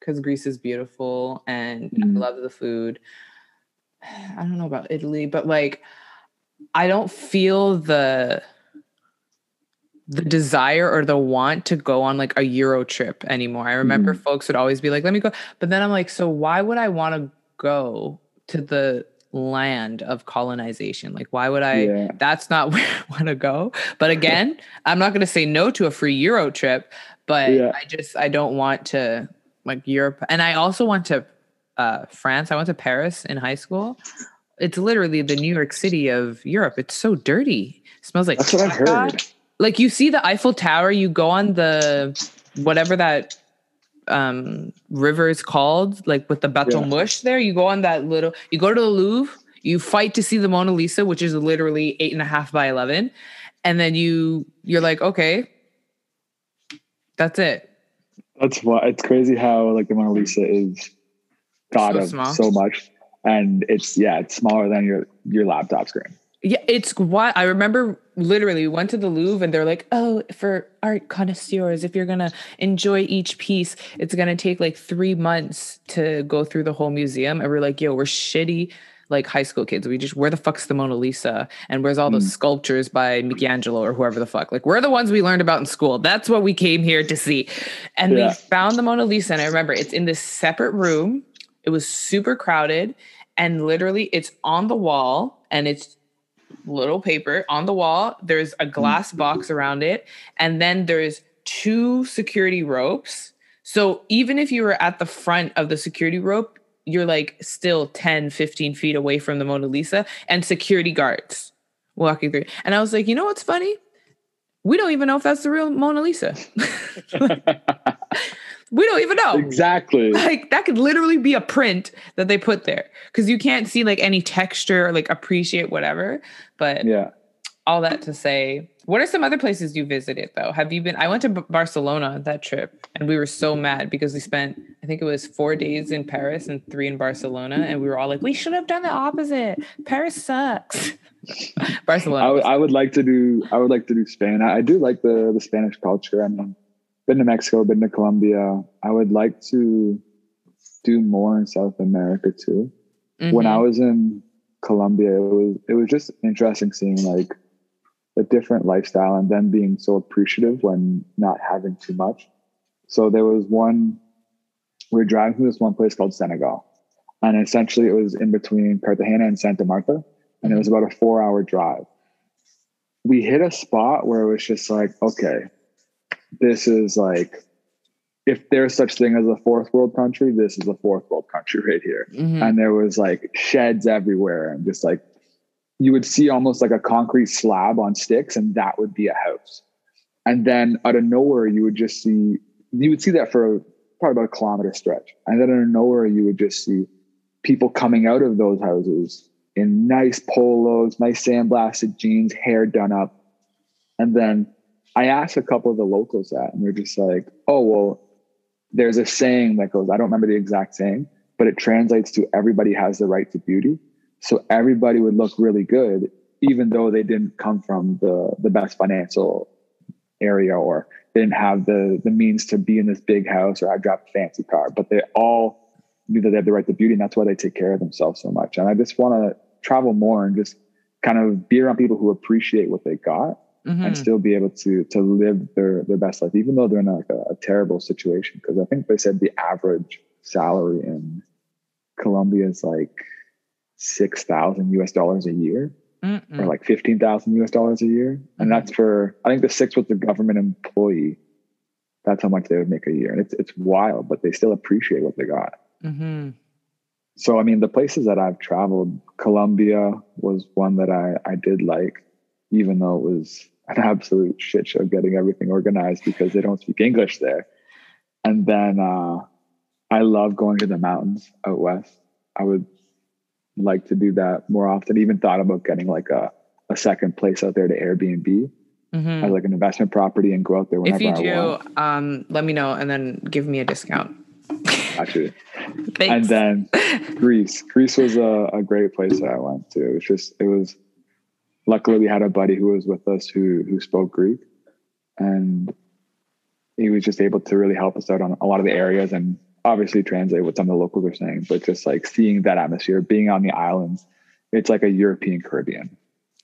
because Greece is beautiful and mm. I love the food. I don't know about Italy, but like I don't feel the the desire or the want to go on like a Euro trip anymore. I remember mm. folks would always be like, let me go. But then I'm like, so why would I want to go to the land of colonization? Like, why would I? Yeah. That's not where I want to go. But again, I'm not going to say no to a free Euro trip, but yeah. I just, I don't want to like Europe. And I also went to uh, France. I went to Paris in high school. It's literally the New York City of Europe. It's so dirty. It smells like That's what I've heard. like you see the Eiffel Tower, you go on the whatever that um river is called, like with the Bateau Yeah. Mouche there, you go on that little you go to the Louvre, you fight to see the Mona Lisa, which is literally eight and a half by eleven, and then you you're like, okay, that's it. That's why it's crazy how like the Mona Lisa is thought So of small. so much, and it's yeah, it's smaller than your your laptop screen. Yeah, it's what I remember. Literally, we went to the Louvre and they're like, "Oh, for art connoisseurs, if you're gonna enjoy each piece, it's gonna take like three months to go through the whole museum." And we're like, "Yo, we're shitty." Like high school kids, we just where the fuck's the Mona Lisa and where's all those mm. sculptures by Michelangelo or whoever the fuck? Like we're the ones we learned about in school. That's what we came here to see. And Yeah. we found the Mona Lisa, and I remember it's in this separate room. It was super crowded, and literally it's on the wall, and it's little paper on the wall. There's a mm. glass box around it, and then there's two security ropes. So even if you were at the front of the security rope, you're like still 10, 15 feet away from the Mona Lisa and security guards walking through. And I was like, you know what's funny? We don't even know if that's the real Mona Lisa. we don't even know exactly. like that could literally be a print that they put there because you can't see like any texture or like appreciate whatever but Yeah. All that to say what are some other places you visited though have you been i went to B- barcelona on that trip and we were so mad because we spent i think it was four days in paris and three in barcelona and we were all like we should have done the opposite paris sucks barcelona I would like to do I would like to do Spain. I, I do like the the Spanish culture. I mean, been to Mexico, been to Colombia. I would like to do more in South America too. When I Mhm. was in Colombia, it was it was just interesting seeing like a different lifestyle and then being so appreciative when not having too much. So there was one we were driving through this one place called Senegal. And essentially it was in between Cartagena and Santa Marta. And it was about a four hour drive. We hit a spot where it was just like, okay, this is like if there's such thing as a fourth world country, this is a fourth world country right here Mhm. and there was like sheds everywhere and just like you would see almost like a concrete slab on sticks and that would be a house. And then out of nowhere you would just see you would see that for probably about a kilometer stretch. And then out of nowhere you would just see people coming out of those houses in nice polos nice sandblasted jeans hair done up. And then i asked a couple of the locals that and they're just like oh well there's a saying that goes i don't remember the exact saying but it translates to everybody has the right to beauty. So everybody would look really good, even though they didn't come from the, the best financial area or they didn't have the, the means to be in this big house or I drive a fancy car, but they all knew that they had the right to beauty. And that's why they take care of themselves so much. And I just want to travel more and just kind of be around people who appreciate what they got Mhm. and still be able to to live their their best life, even though they're in like a, a terrible situation. Because I think they said the average salary in Colombia is like six thousand US dollars a year, Mm-mm. or like fifteen thousand US dollars a year, and that's for I think the six with the government employee. That's how much they would make a year, and it's it's wild, but they still appreciate what they got. Mhm. So I mean, the places that I've traveled, Colombia was one that I I did like, even though it was an absolute shit show getting everything organized because they don't speak English there. And then uh, I love going to the mountains out west. I would like to do that more often. Even thought about getting like a a second place out there to Airbnb Mhm. as like an investment property and go out there whenever if you I do want. um let me know and then give me a discount Actually, Thanks. and then Greece. Greece was a, a great place that I went to. It was just it was luckily we had a buddy who was with us who who spoke Greek and he was just able to really help us out on a lot of the areas and obviously translate what some of the locals are saying, but just like seeing that atmosphere, being on the islands, it's like a European Caribbean.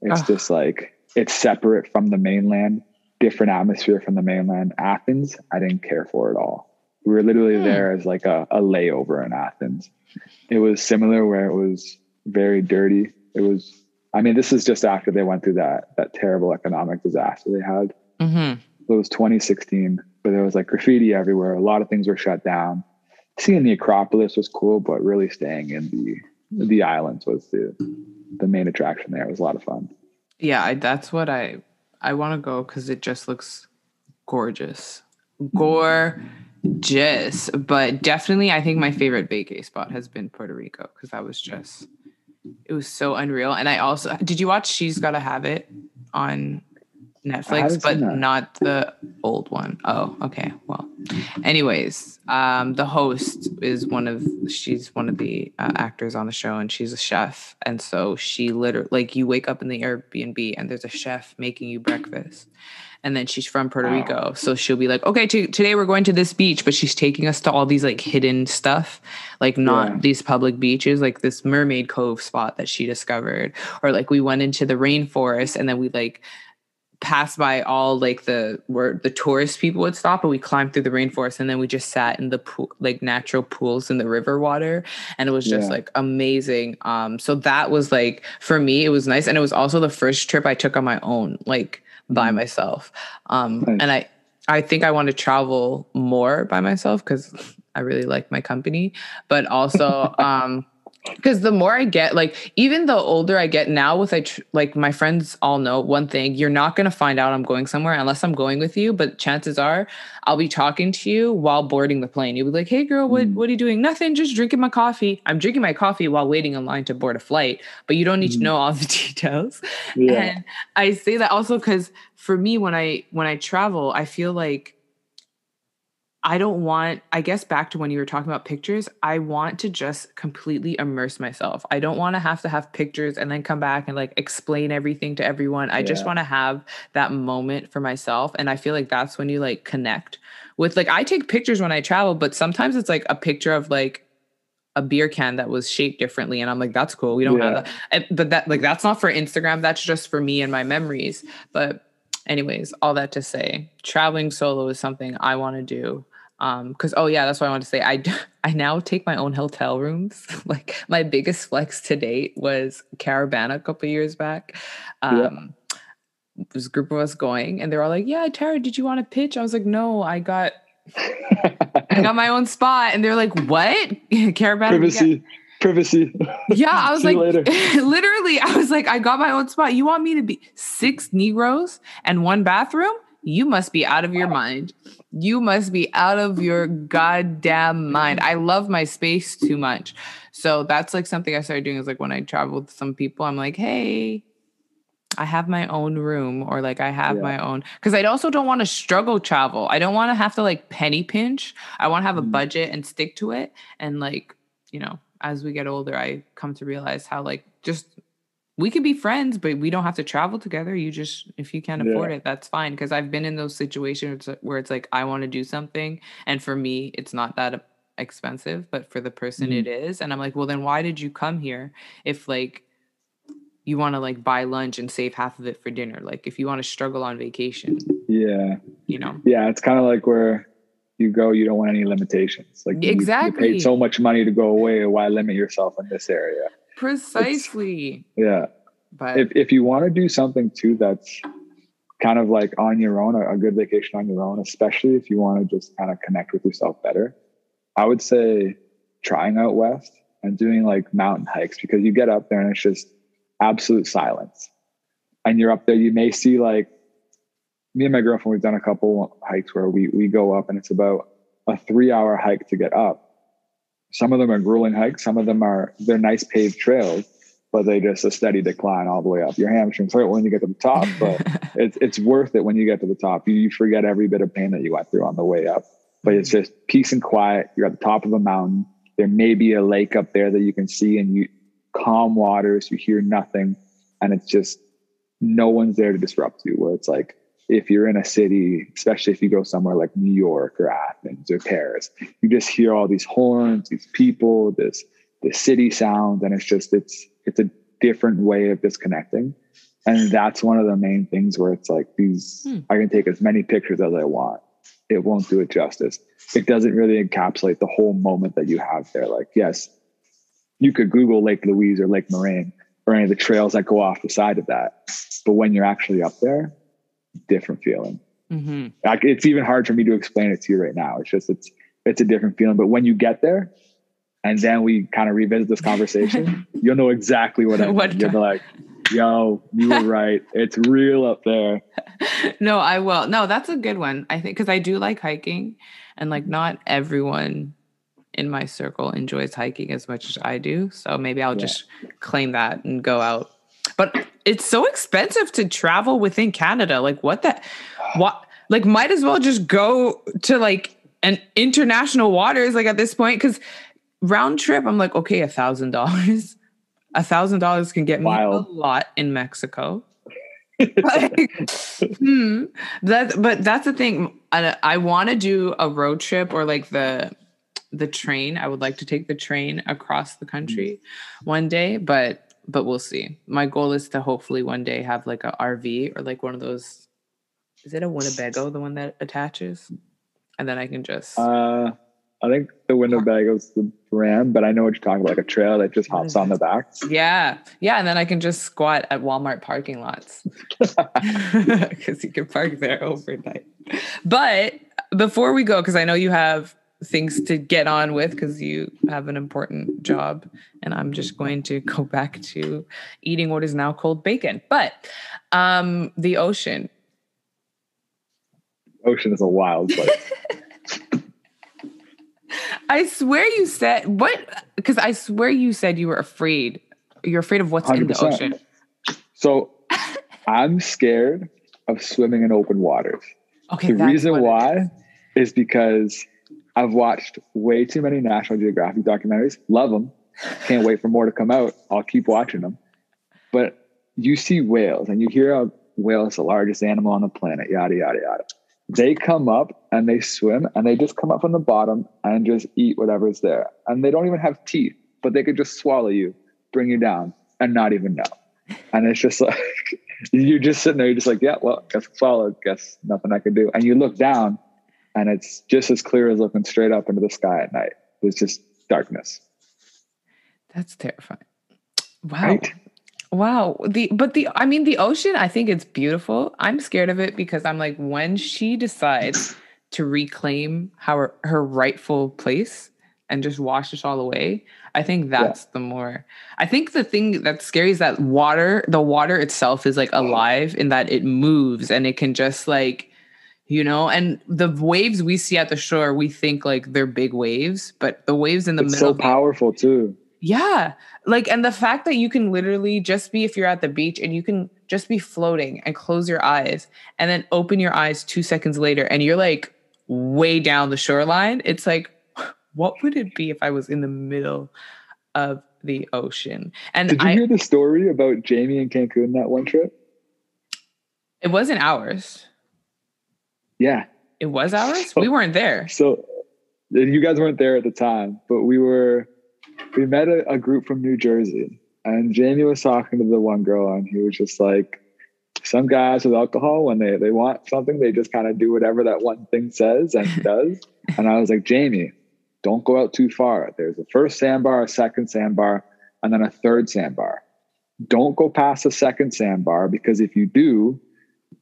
It's Ah. just like it's separate from the mainland, different atmosphere from the mainland. Athens, I didn't care for at all. We were literally Hmm. there as like a, a layover in Athens. It was similar where it was very dirty. It was, I mean, this is just after they went through that that terrible economic disaster they had. Mhm. It was 2016, but there was like graffiti everywhere. A lot of things were shut down. Seeing the Acropolis was cool, but really staying in the the islands was the the main attraction there. It was a lot of fun. Yeah, I, that's what I I want to go because it just looks gorgeous, gorgeous. But definitely, I think my favorite vacay spot has been Puerto Rico because that was just it was so unreal. And I also did you watch She's Gotta Have It on Netflix, but not the old one. Oh, okay. Well, anyways, um, the host is one of she's one of the uh, actors on the show, and she's a chef, and so she literally like you wake up in the Airbnb and there's a chef making you breakfast. And then she's from Puerto Rico. So she'll be like, okay, t- today we're going to this beach, but she's taking us to all these like hidden stuff, like not yeah. these public beaches, like this mermaid cove spot that she discovered. Or like we went into the rainforest and then we like passed by all like the where the tourist people would stop and we climbed through the rainforest and then we just sat in the pool like natural pools in the river water and it was just yeah. like amazing um so that was like for me it was nice and it was also the first trip i took on my own like by mm-hmm. myself um nice. and i i think i want to travel more by myself because i really like my company but also um because the more I get, like even the older I get now, with I tr- like my friends all know one thing: you're not gonna find out I'm going somewhere unless I'm going with you. But chances are, I'll be talking to you while boarding the plane. You'll be like, "Hey, girl, what mm. what are you doing? Nothing, just drinking my coffee." I'm drinking my coffee while waiting in line to board a flight, but you don't need mm. to know all the details. Yeah. And I say that also because for me, when I when I travel, I feel like I don't want, I guess back to when you were talking about pictures, I want to just completely immerse myself. I don't want to have to have pictures and then come back and like explain everything to everyone. I yeah. just want to have that moment for myself. And I feel like that's when you like connect with like, I take pictures when I travel, but sometimes it's like a picture of like, a beer can that was shaped differently and i'm like that's cool we don't yeah. have that but that like that's not for instagram that's just for me and my memories but anyways all that to say traveling solo is something i want to do um because oh yeah that's what i want to say. I i now take my own hotel rooms. Like my biggest flex to date was Caribana a couple years back. Um yeah. a group of us going and they're all like yeah tara did you want to pitch? I was like no i got i got my own spot. And they're like what? Caribana privacy privacy. Yeah i was like literally i was like i got my own spot. You want me to be six negroes and one bathroom? You must be out of your mind. You must be out of your goddamn mind. I love my space too much. So that's like something I started doing is like when I travel with some people, I'm like, hey, I have my own room or like I have yeah. my own because I also don't want to struggle travel. I don't want to have to like penny pinch. I want to have a mm-hmm. budget and stick to it. And like, you know, as we get older, I come to realize how like just we could be friends, but we don't have to travel together. You just, if you can't afford yeah. it, that's fine. Cause I've been in those situations where it's like, I want to do something. And for me, it's not that expensive, but for the person mm-hmm. it is. And I'm like, well, then why did you come here if like you want to like buy lunch and save half of it for dinner? Like if you want to struggle on vacation. Yeah. You know? Yeah. It's kind of like where you go, you don't want any limitations. Like exactly. You, you paid so much money to go away. Why limit yourself in this area? Precisely. It's, yeah. But if, if you want to do something too that's kind of like on your own, a, a good vacation on your own, especially if you want to just kind of connect with yourself better, I would say trying out west and doing like mountain hikes because you get up there and it's just absolute silence. And you're up there, you may see like me and my girlfriend, we've done a couple hikes where we we go up and it's about a three hour hike to get up. Some of them are grueling hikes. Some of them are they're nice paved trails, but they just a steady decline all the way up. Your hamstrings hurt when you get to the top, but it's it's worth it when you get to the top. You, you forget every bit of pain that you went through on the way up. But it's just peace and quiet. You're at the top of a mountain. There may be a lake up there that you can see, and you calm waters. You hear nothing, and it's just no one's there to disrupt you. Where it's like if you're in a city, especially if you go somewhere like New York or Athens or Paris, you just hear all these horns, these people, this the city sound, and it's just it's it's a different way of disconnecting. And that's one of the main things where it's like these hmm. I can take as many pictures as I want. It won't do it justice. It doesn't really encapsulate the whole moment that you have there. Like, yes, you could Google Lake Louise or Lake Moraine or any of the trails that go off the side of that. But when you're actually up there, different feeling. Mm-hmm. it's even hard for me to explain it to you right now. It's just it's it's a different feeling. But when you get there, and then we kind of revisit this conversation, you'll know exactly what I mean. What You'll be like, yo, you were right. It's real up there. no, I will. No, that's a good one. I think because I do like hiking, and like not everyone in my circle enjoys hiking as much as I do. So maybe I'll Yeah. just claim that and go out. But it's so expensive to travel within Canada. Like what the what like might as well just go to like an international waters like at this point. Because round trip i'm like okay a thousand dollars. A thousand dollars can get me a lot in mexico. Like, hmm, that but that's the thing. I, I want to do a road trip or like the the train. I would like to take the train across the country one day but but we'll see my goal is to hopefully one day have like a rv or like one of those is it a winnebago the one that attaches and then i can just Uh, I think the Winnebago's the brand, but I know what you're talking about, like a trail that just hops on the back. Yeah. Yeah. And then I can just squat at Walmart parking lots because you can park there overnight. But before we go, because I know you have things to get on with because you have an important job, and I'm just going to go back to eating what is now called bacon. But um, the ocean. Ocean is a wild place. I swear you said what? Because I swear you said you were afraid. You're afraid of what's in the ocean. so I'm scared of swimming in open waters. Okay. the reason why is. is because I've watched way too many National Geographic documentaries. Love them. Can't wait for more to come out. I'll keep watching them. But you see whales and you hear a whale is the largest animal on the planet, yada, yada, yada. They come up and they swim and they just come up from the bottom and just eat whatever's there. And they don't even have teeth, but they could just swallow you, bring you down, and not even know. And it's just like, you're just sitting there, you're just like, yeah, well, guess swallowed, guess nothing I can do. And you look down and it's just as clear as looking straight up into the sky at night. It's just darkness. That's terrifying. Wow. Right? Wow. The but the I mean the ocean, I think it's beautiful. I'm scared of it because I'm like when she decides to reclaim her her rightful place and just wash us all away, I think that's the more I think the thing that's scary is that water, the water itself is like alive in that it moves and it can just like you know, and the waves we see at the shore, we think like they're big waves, but the waves in the It's middle so powerful too. yeah. Like, and the fact that you can literally just be, if you're at the beach and you can just be floating and close your eyes and then open your eyes two seconds later and you're like way down the shoreline, it's like, what would it be if I was in the middle of the ocean? And Did you I, hear the story about Jamie and Cancun that one trip? it wasn't ours. Yeah. It was ours. We weren't there. So you guys weren't there at the time, but we were, we met a, a group from New Jersey and Jamie was talking to the one girl and he was just like, some guys with alcohol, when they, they want something, they just kind of do whatever that one thing says and does. and I was like, Jamie, don't go out too far. There's a first sandbar, a second sandbar, and then a third sandbar. Don't go past the second sandbar because if you do,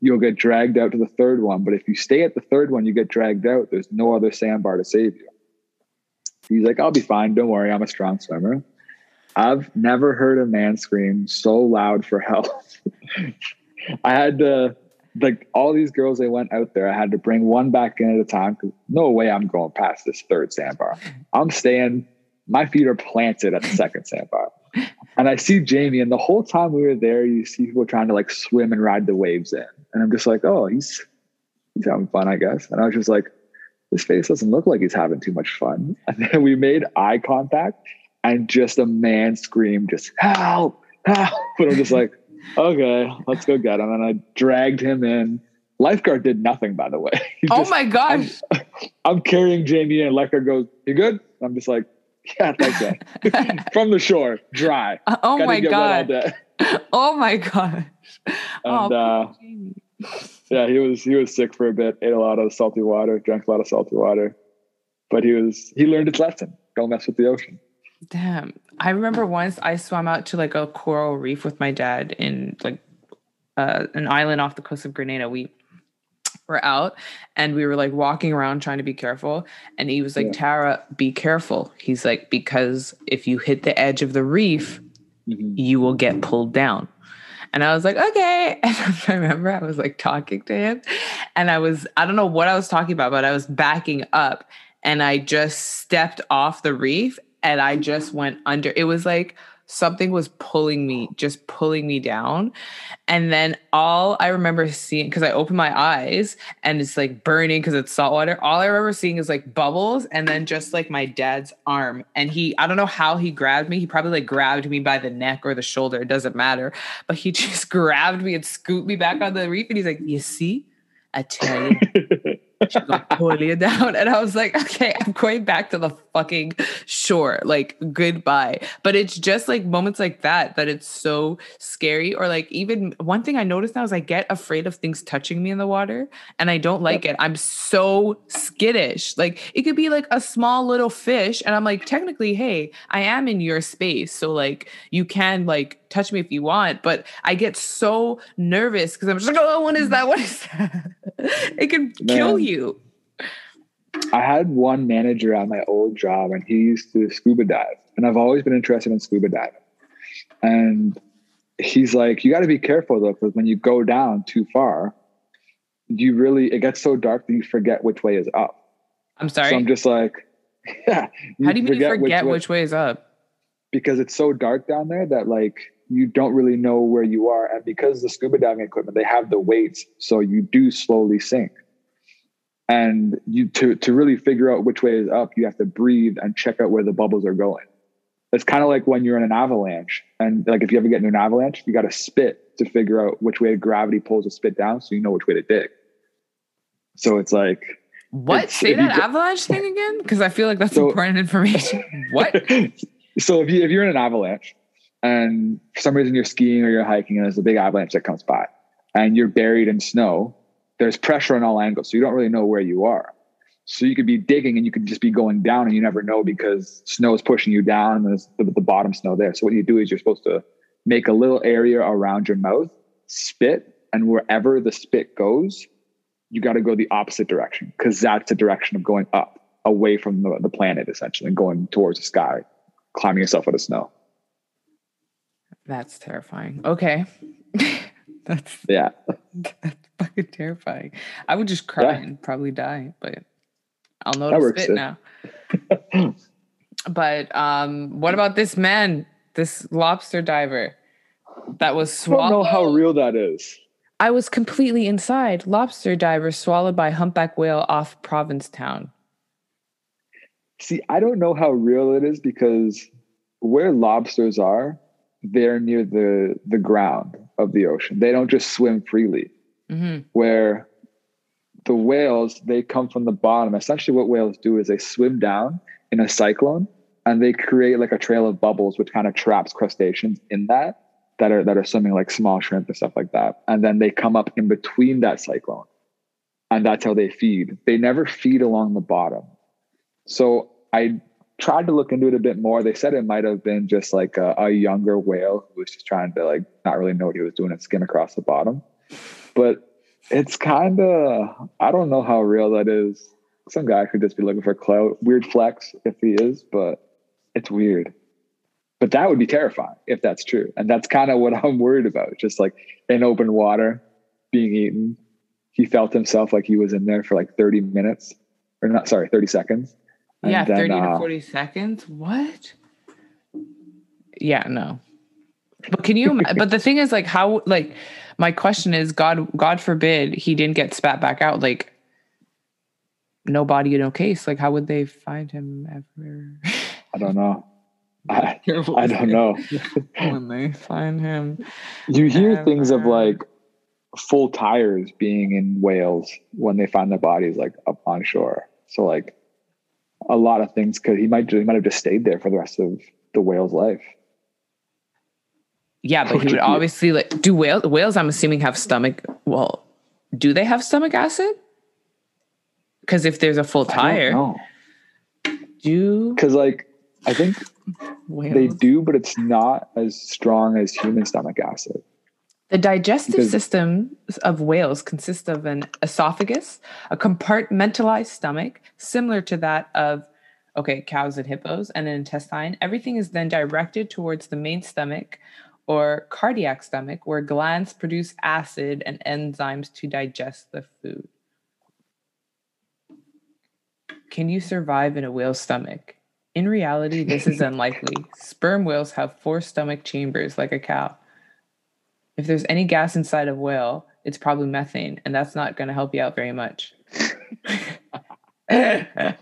you'll get dragged out to the third one. But if you stay at the third one, you get dragged out. There's no other sandbar to save you. He's like, I'll be fine. Don't worry. I'm a strong swimmer. I've never heard a man scream so loud for help. I had to, like, all these girls, they went out there. I had to bring one back in at a time because no way I'm going past this third sandbar. I'm staying, my feet are planted at the second sandbar. And I see Jamie, and the whole time we were there, you see people trying to like swim and ride the waves in. And I'm just like, oh, he's he's having fun, I guess. And I was just like, his face doesn't look like he's having too much fun. And then we made eye contact, and just a man screamed, just help, help. But I'm just like, okay, let's go get him. And I dragged him in. Lifeguard did nothing, by the way. He Oh just- my gosh. I'm carrying Jamie in. Lifeguard goes, You good? I'm just like, Yeah, thanks, man. From the shore, dry. oh my get wet all god. Oh my gosh. Oh, uh, poor yeah, he was he was sick for a bit, ate a lot of salty water, drank a lot of salty water. But he was he learned his lesson. Don't mess with the ocean. Damn. I remember once I swam out to like a coral reef with my dad in like uh, an island off the coast of Grenada. We were out and we were like walking around trying to be careful. And he was like, Yeah. Tara, be careful. He's like, because if you hit the edge of the reef, Mhm. you will get pulled down. And I was like, okay. And I remember I was like talking to him and I was, I don't know what I was talking about, but I was backing up and I just stepped off the reef and I just went under. It was like something was pulling me, just pulling me down. And then all I remember seeing, because I opened my eyes and it's like burning because it's salt water. All I remember seeing is like bubbles and then just like my dad's arm. And he, I don't know how he grabbed me. He probably like grabbed me by the neck or the shoulder. It doesn't matter. But he just grabbed me and scooped me back on the reef. And he's like, You see? I tell you, she's pull you down. And I was like, okay, I'm going back to the fucking shore. Like, goodbye. But it's just like moments like that that it's so scary. Or like even one thing I noticed now is I get afraid of things touching me in the water and I don't like it. I'm so skittish. Like it could be like a small little fish, and I'm like, technically, hey, I am in your space. So like you can like touch me if you want, but I get so nervous because I'm just like, oh, what is that? What is that? it can kill you. I had one manager at my old job, and he used to scuba dive, and I've always been interested in scuba diving. And he's like, "You got to be careful though, because when you go down too far, you really it gets so dark that you forget which way is up." I'm So sorry. I'm just like, "Yeah." How do you mean you forget way- which way is up? because it's so dark down there that like you don't really know where you are and because the scuba diving equipment they have the weights so you do slowly sink and you to to really figure out which way is up you have to breathe and check out where the bubbles are going it's kind of like when you're in an avalanche and like if you ever get into an avalanche you got to spit to figure out which way gravity pulls the spit down so you know which way to dig so it's like What? It's- Say you that avalanche thing again? Because I feel like that's So- important information. what? so if you if you're in an avalanche and for some reason you're skiing or you're hiking and there's a big avalanche that comes by and you're buried in snow, there's pressure on all angles, so you don't really know where you are. So you could be digging and you could just be going down and you never know because snow is pushing you down and there's the, the bottom snow there. So what you do is you're supposed to make a little area around your mouth, spit, and wherever the spit goes, you got to go the opposite direction because that's the direction of going up, away from the, the planet essentially, and going towards the sky, climbing yourself out of snow. That's terrifying. Okay. that's Yeah. that's fucking terrifying. I would just cry Yeah. and probably die, but I'll notice That to works spit too. now. but um, what about this man, this lobster diver that was swallowed? I don't know how real that is. I was completely inside. Lobster diver swallowed by humpback whale off Provincetown. See, I don't know how real it is because where lobsters are, they're near the the ground of the ocean. They don't just swim freely. hmm Where the whales, they come from the bottom. Essentially, what whales do is they swim down in a cyclone and they create like a trail of bubbles, which kind of traps crustaceans in that that are that are swimming like small shrimp and stuff like that. And then they come up in between that cyclone, and that's how they feed. They never feed along the bottom. So I tried to look into it a bit more. They said it might have been just like a, a younger whale who was just trying to like not really know what he was doing and skim across the bottom. But it's kind of I don't know how real that is. Some guy could just be looking for clout. Weird flex if he is, but it's weird. But that would be terrifying if that's true. And that's kind of what I'm worried about. Just like in open water, being eaten. He felt himself like he was in there for like 30 minutes. Or not sorry, 30 seconds. And Yeah, then, 30 to uh, 40 seconds. What? Yeah, no. But can you but the thing is like how like my question is God God forbid he didn't get spat back out like no body no case like how would they find him ever I don't know. I, I don't know. when they find him You hear things of like full tires being in whales when they find their bodies like up on shore. So like a lot of things could he might do, he might have just stayed there for the rest of the whale's life. yeah but he would would obviously like do whales whales I'm assuming have stomach well do they have stomach acid because if there's a full tire do Because like I think whales they do, but it's not as strong as human stomach acid. The digestive because, systems of whales consists of an esophagus, a compartmentalized stomach, similar to that of, okay, cows and hippos, and an intestine. Everything is then directed towards the main stomach or cardiac stomach, where glands produce acid and enzymes to digest the food. Can you survive in a whale's stomach? In reality, this is unlikely. Sperm whales have four stomach chambers like a cow. If there's any gas inside of whale, it's probably methane, and that's not going to help you out very much. They're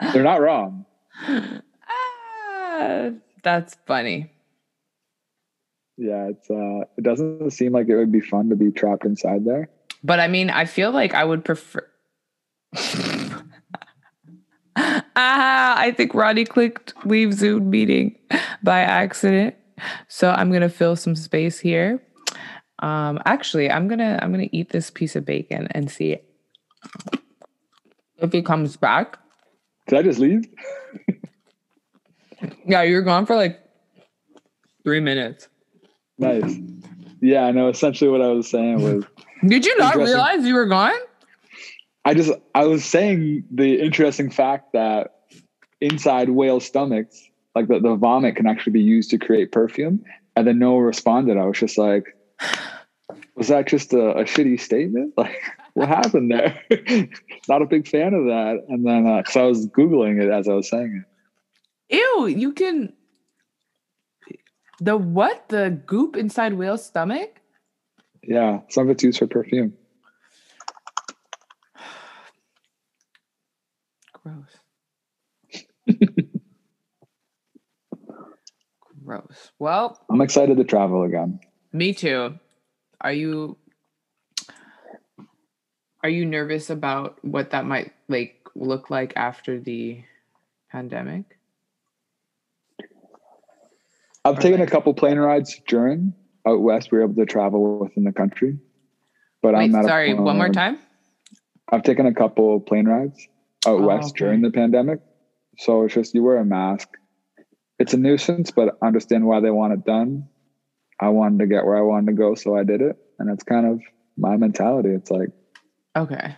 not wrong. Ah, that's funny. Yeah, it's uh it doesn't seem like it would be fun to be trapped inside there. But I mean, I feel like I would prefer Ah, I think Ronnie clicked leave Zoom meeting by accident. So I'm gonna fill some space here. Um, actually, I'm gonna I'm gonna eat this piece of bacon and see if he comes back. Did I just leave? yeah, you were gone for like three minutes. Nice. Yeah, I know. Essentially, what I was saying was. Did you not realize you were gone? I just I was saying the interesting fact that inside whale stomachs, like the, the vomit can actually be used to create perfume. And then no one responded. I was just like, was that just a, a shitty statement? Like, what happened there? Not a big fan of that. And then, uh, cause I was Googling it as I was saying it. Ew, you can. The what? The goop inside whale's stomach? Yeah, some of it's used for perfume. Gross. Gross. Well, I'm excited to travel again. Me too. Are you are you nervous about what that might like look like after the pandemic? I've or taken like, a couple plane rides during out west. We were able to travel within the country, but wait, I'm not. Sorry, one more time. I've taken a couple plane rides out oh, west okay. during the pandemic, so it's just you wear a mask it's a nuisance, but understand why they want it done. I wanted to get where I wanted to go, so I did it. And that's kind of my mentality. It's like, okay,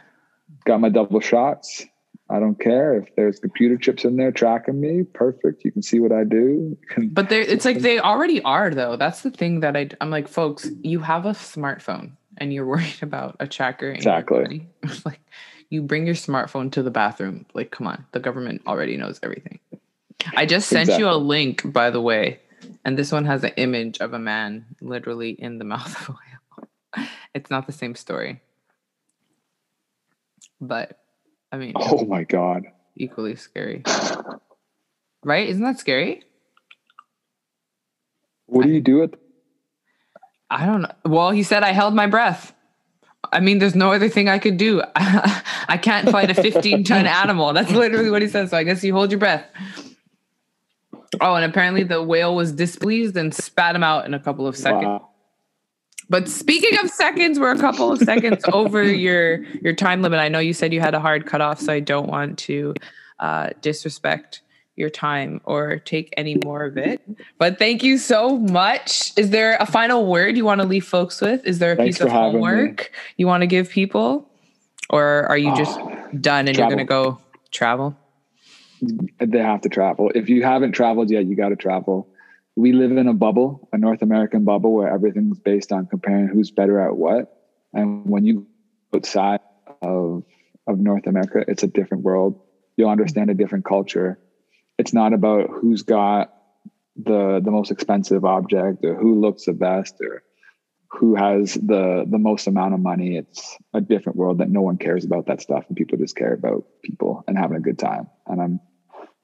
got my double shots. I don't care if there's computer chips in there tracking me. Perfect. You can see what I do. but it's like they already are, though. That's the thing that I, I'm like, folks, you have a smartphone and you're worried about a tracker. exactly. like, you bring your smartphone to the bathroom. Like, come on, the government already knows everything. I just sent exactly. you a link, by the way, and this one has an image of a man literally in the mouth of a whale. It's not the same story, but I mean, oh my god, equally scary, right? Isn't that scary? What do you do it? I don't know. Well, he said I held my breath. I mean, there's no other thing I could do. I can't fight a 15 ton animal. That's literally what he says. So I guess you hold your breath. Oh, and apparently the whale was displeased and spat him out in a couple of seconds. Wow. But speaking of seconds, we're a couple of seconds over your your time limit. I know you said you had a hard cutoff, so I don't want to uh, disrespect your time or take any more of it. But thank you so much. Is there a final word you want to leave folks with? Is there a Thanks piece of homework me. you want to give people? Or are you just oh, done and travel. you're going to go travel? They have to travel. If you haven't traveled yet, you got to travel. We live in a bubble, a North American bubble where everything's based on comparing who's better at what. And when you outside of of North America, it's a different world. You'll understand a different culture. It's not about who's got the the most expensive object or who looks the best or who has the the most amount of money. It's a different world that no one cares about that stuff, and people just care about people and having a good time. And I'm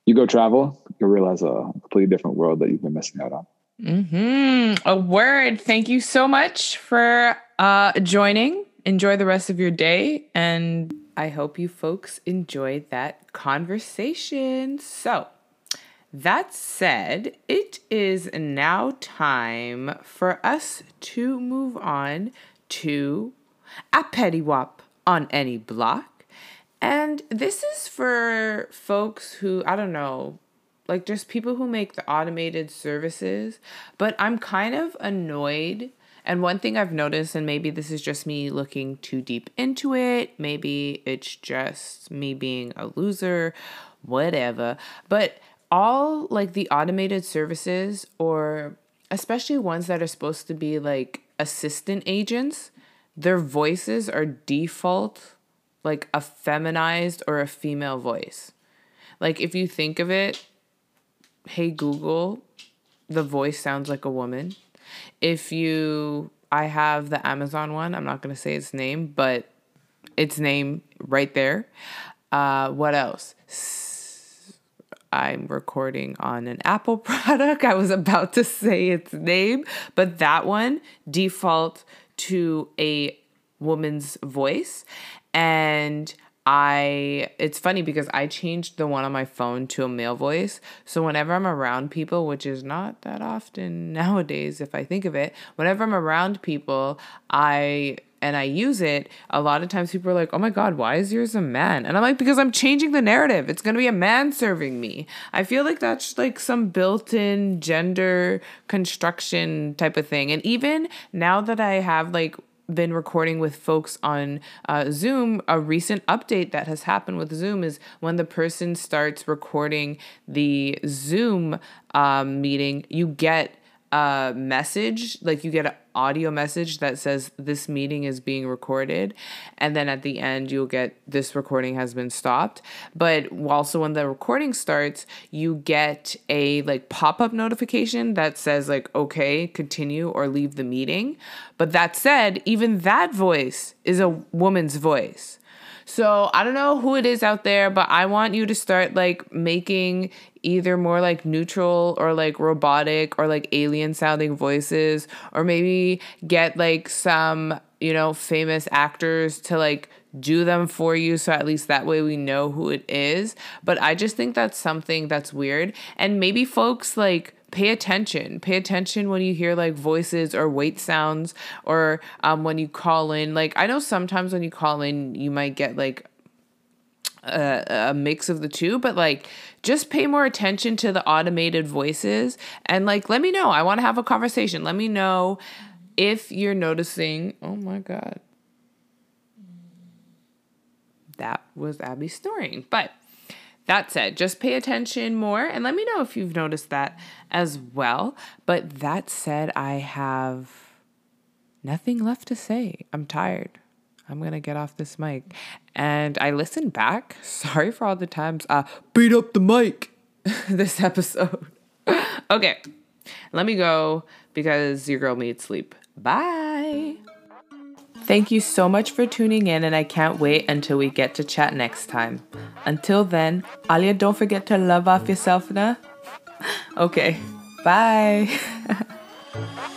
you go travel, you'll realize a completely different world that you've been missing out on. Mm-hmm. A word. Thank you so much for uh, joining. Enjoy the rest of your day. And I hope you folks enjoyed that conversation. So, that said, it is now time for us to move on to a petty wop on any block. And this is for folks who, I don't know, like just people who make the automated services, but I'm kind of annoyed And one thing I've noticed, and maybe this is just me looking too deep into it, maybe it's just me being a loser, whatever. But all like the automated services, or especially ones that are supposed to be like assistant agents, their voices are default like a feminized or a female voice. Like if you think of it, hey Google, the voice sounds like a woman. If you I have the Amazon one, I'm not going to say its name, but its name right there. Uh, what else? I'm recording on an Apple product. I was about to say its name, but that one default to a woman's voice. And I it's funny because I changed the one on my phone to a male voice. So whenever I'm around people, which is not that often nowadays if I think of it, whenever I'm around people, I and I use it, a lot of times people are like, "Oh my god, why is yours a man?" And I'm like, "Because I'm changing the narrative. It's going to be a man serving me." I feel like that's like some built-in gender construction type of thing. And even now that I have like been recording with folks on uh, Zoom, a recent update that has happened with Zoom is when the person starts recording the Zoom um, meeting, you get a message, like you get an audio message that says this meeting is being recorded. And then at the end, you'll get this recording has been stopped. But also, when the recording starts, you get a like pop up notification that says, like, okay, continue or leave the meeting. But that said, even that voice is a woman's voice. So I don't know who it is out there, but I want you to start like making either more like neutral or like robotic or like alien sounding voices, or maybe get like some, you know, famous actors to like do them for you so at least that way we know who it is. But I just think that's something that's weird. And maybe folks like pay attention. Pay attention when you hear like voices or wait sounds or um, when you call in. Like, I know sometimes when you call in, you might get like a, a, mix of the two, but like just pay more attention to the automated voices and like let me know. I want to have a conversation. Let me know if you're noticing. Oh my God. That was Abby snoring. But that said, just pay attention more and let me know if you've noticed that as well. But that said, I have nothing left to say. I'm tired. I'm gonna get off this mic. And I listened back. Sorry for all the times I beat up the mic this episode. okay, let me go because your girl needs sleep. Bye. Thank you so much for tuning in, and I can't wait until we get to chat next time. Until then, Alia, don't forget to love off yourself now. okay, bye.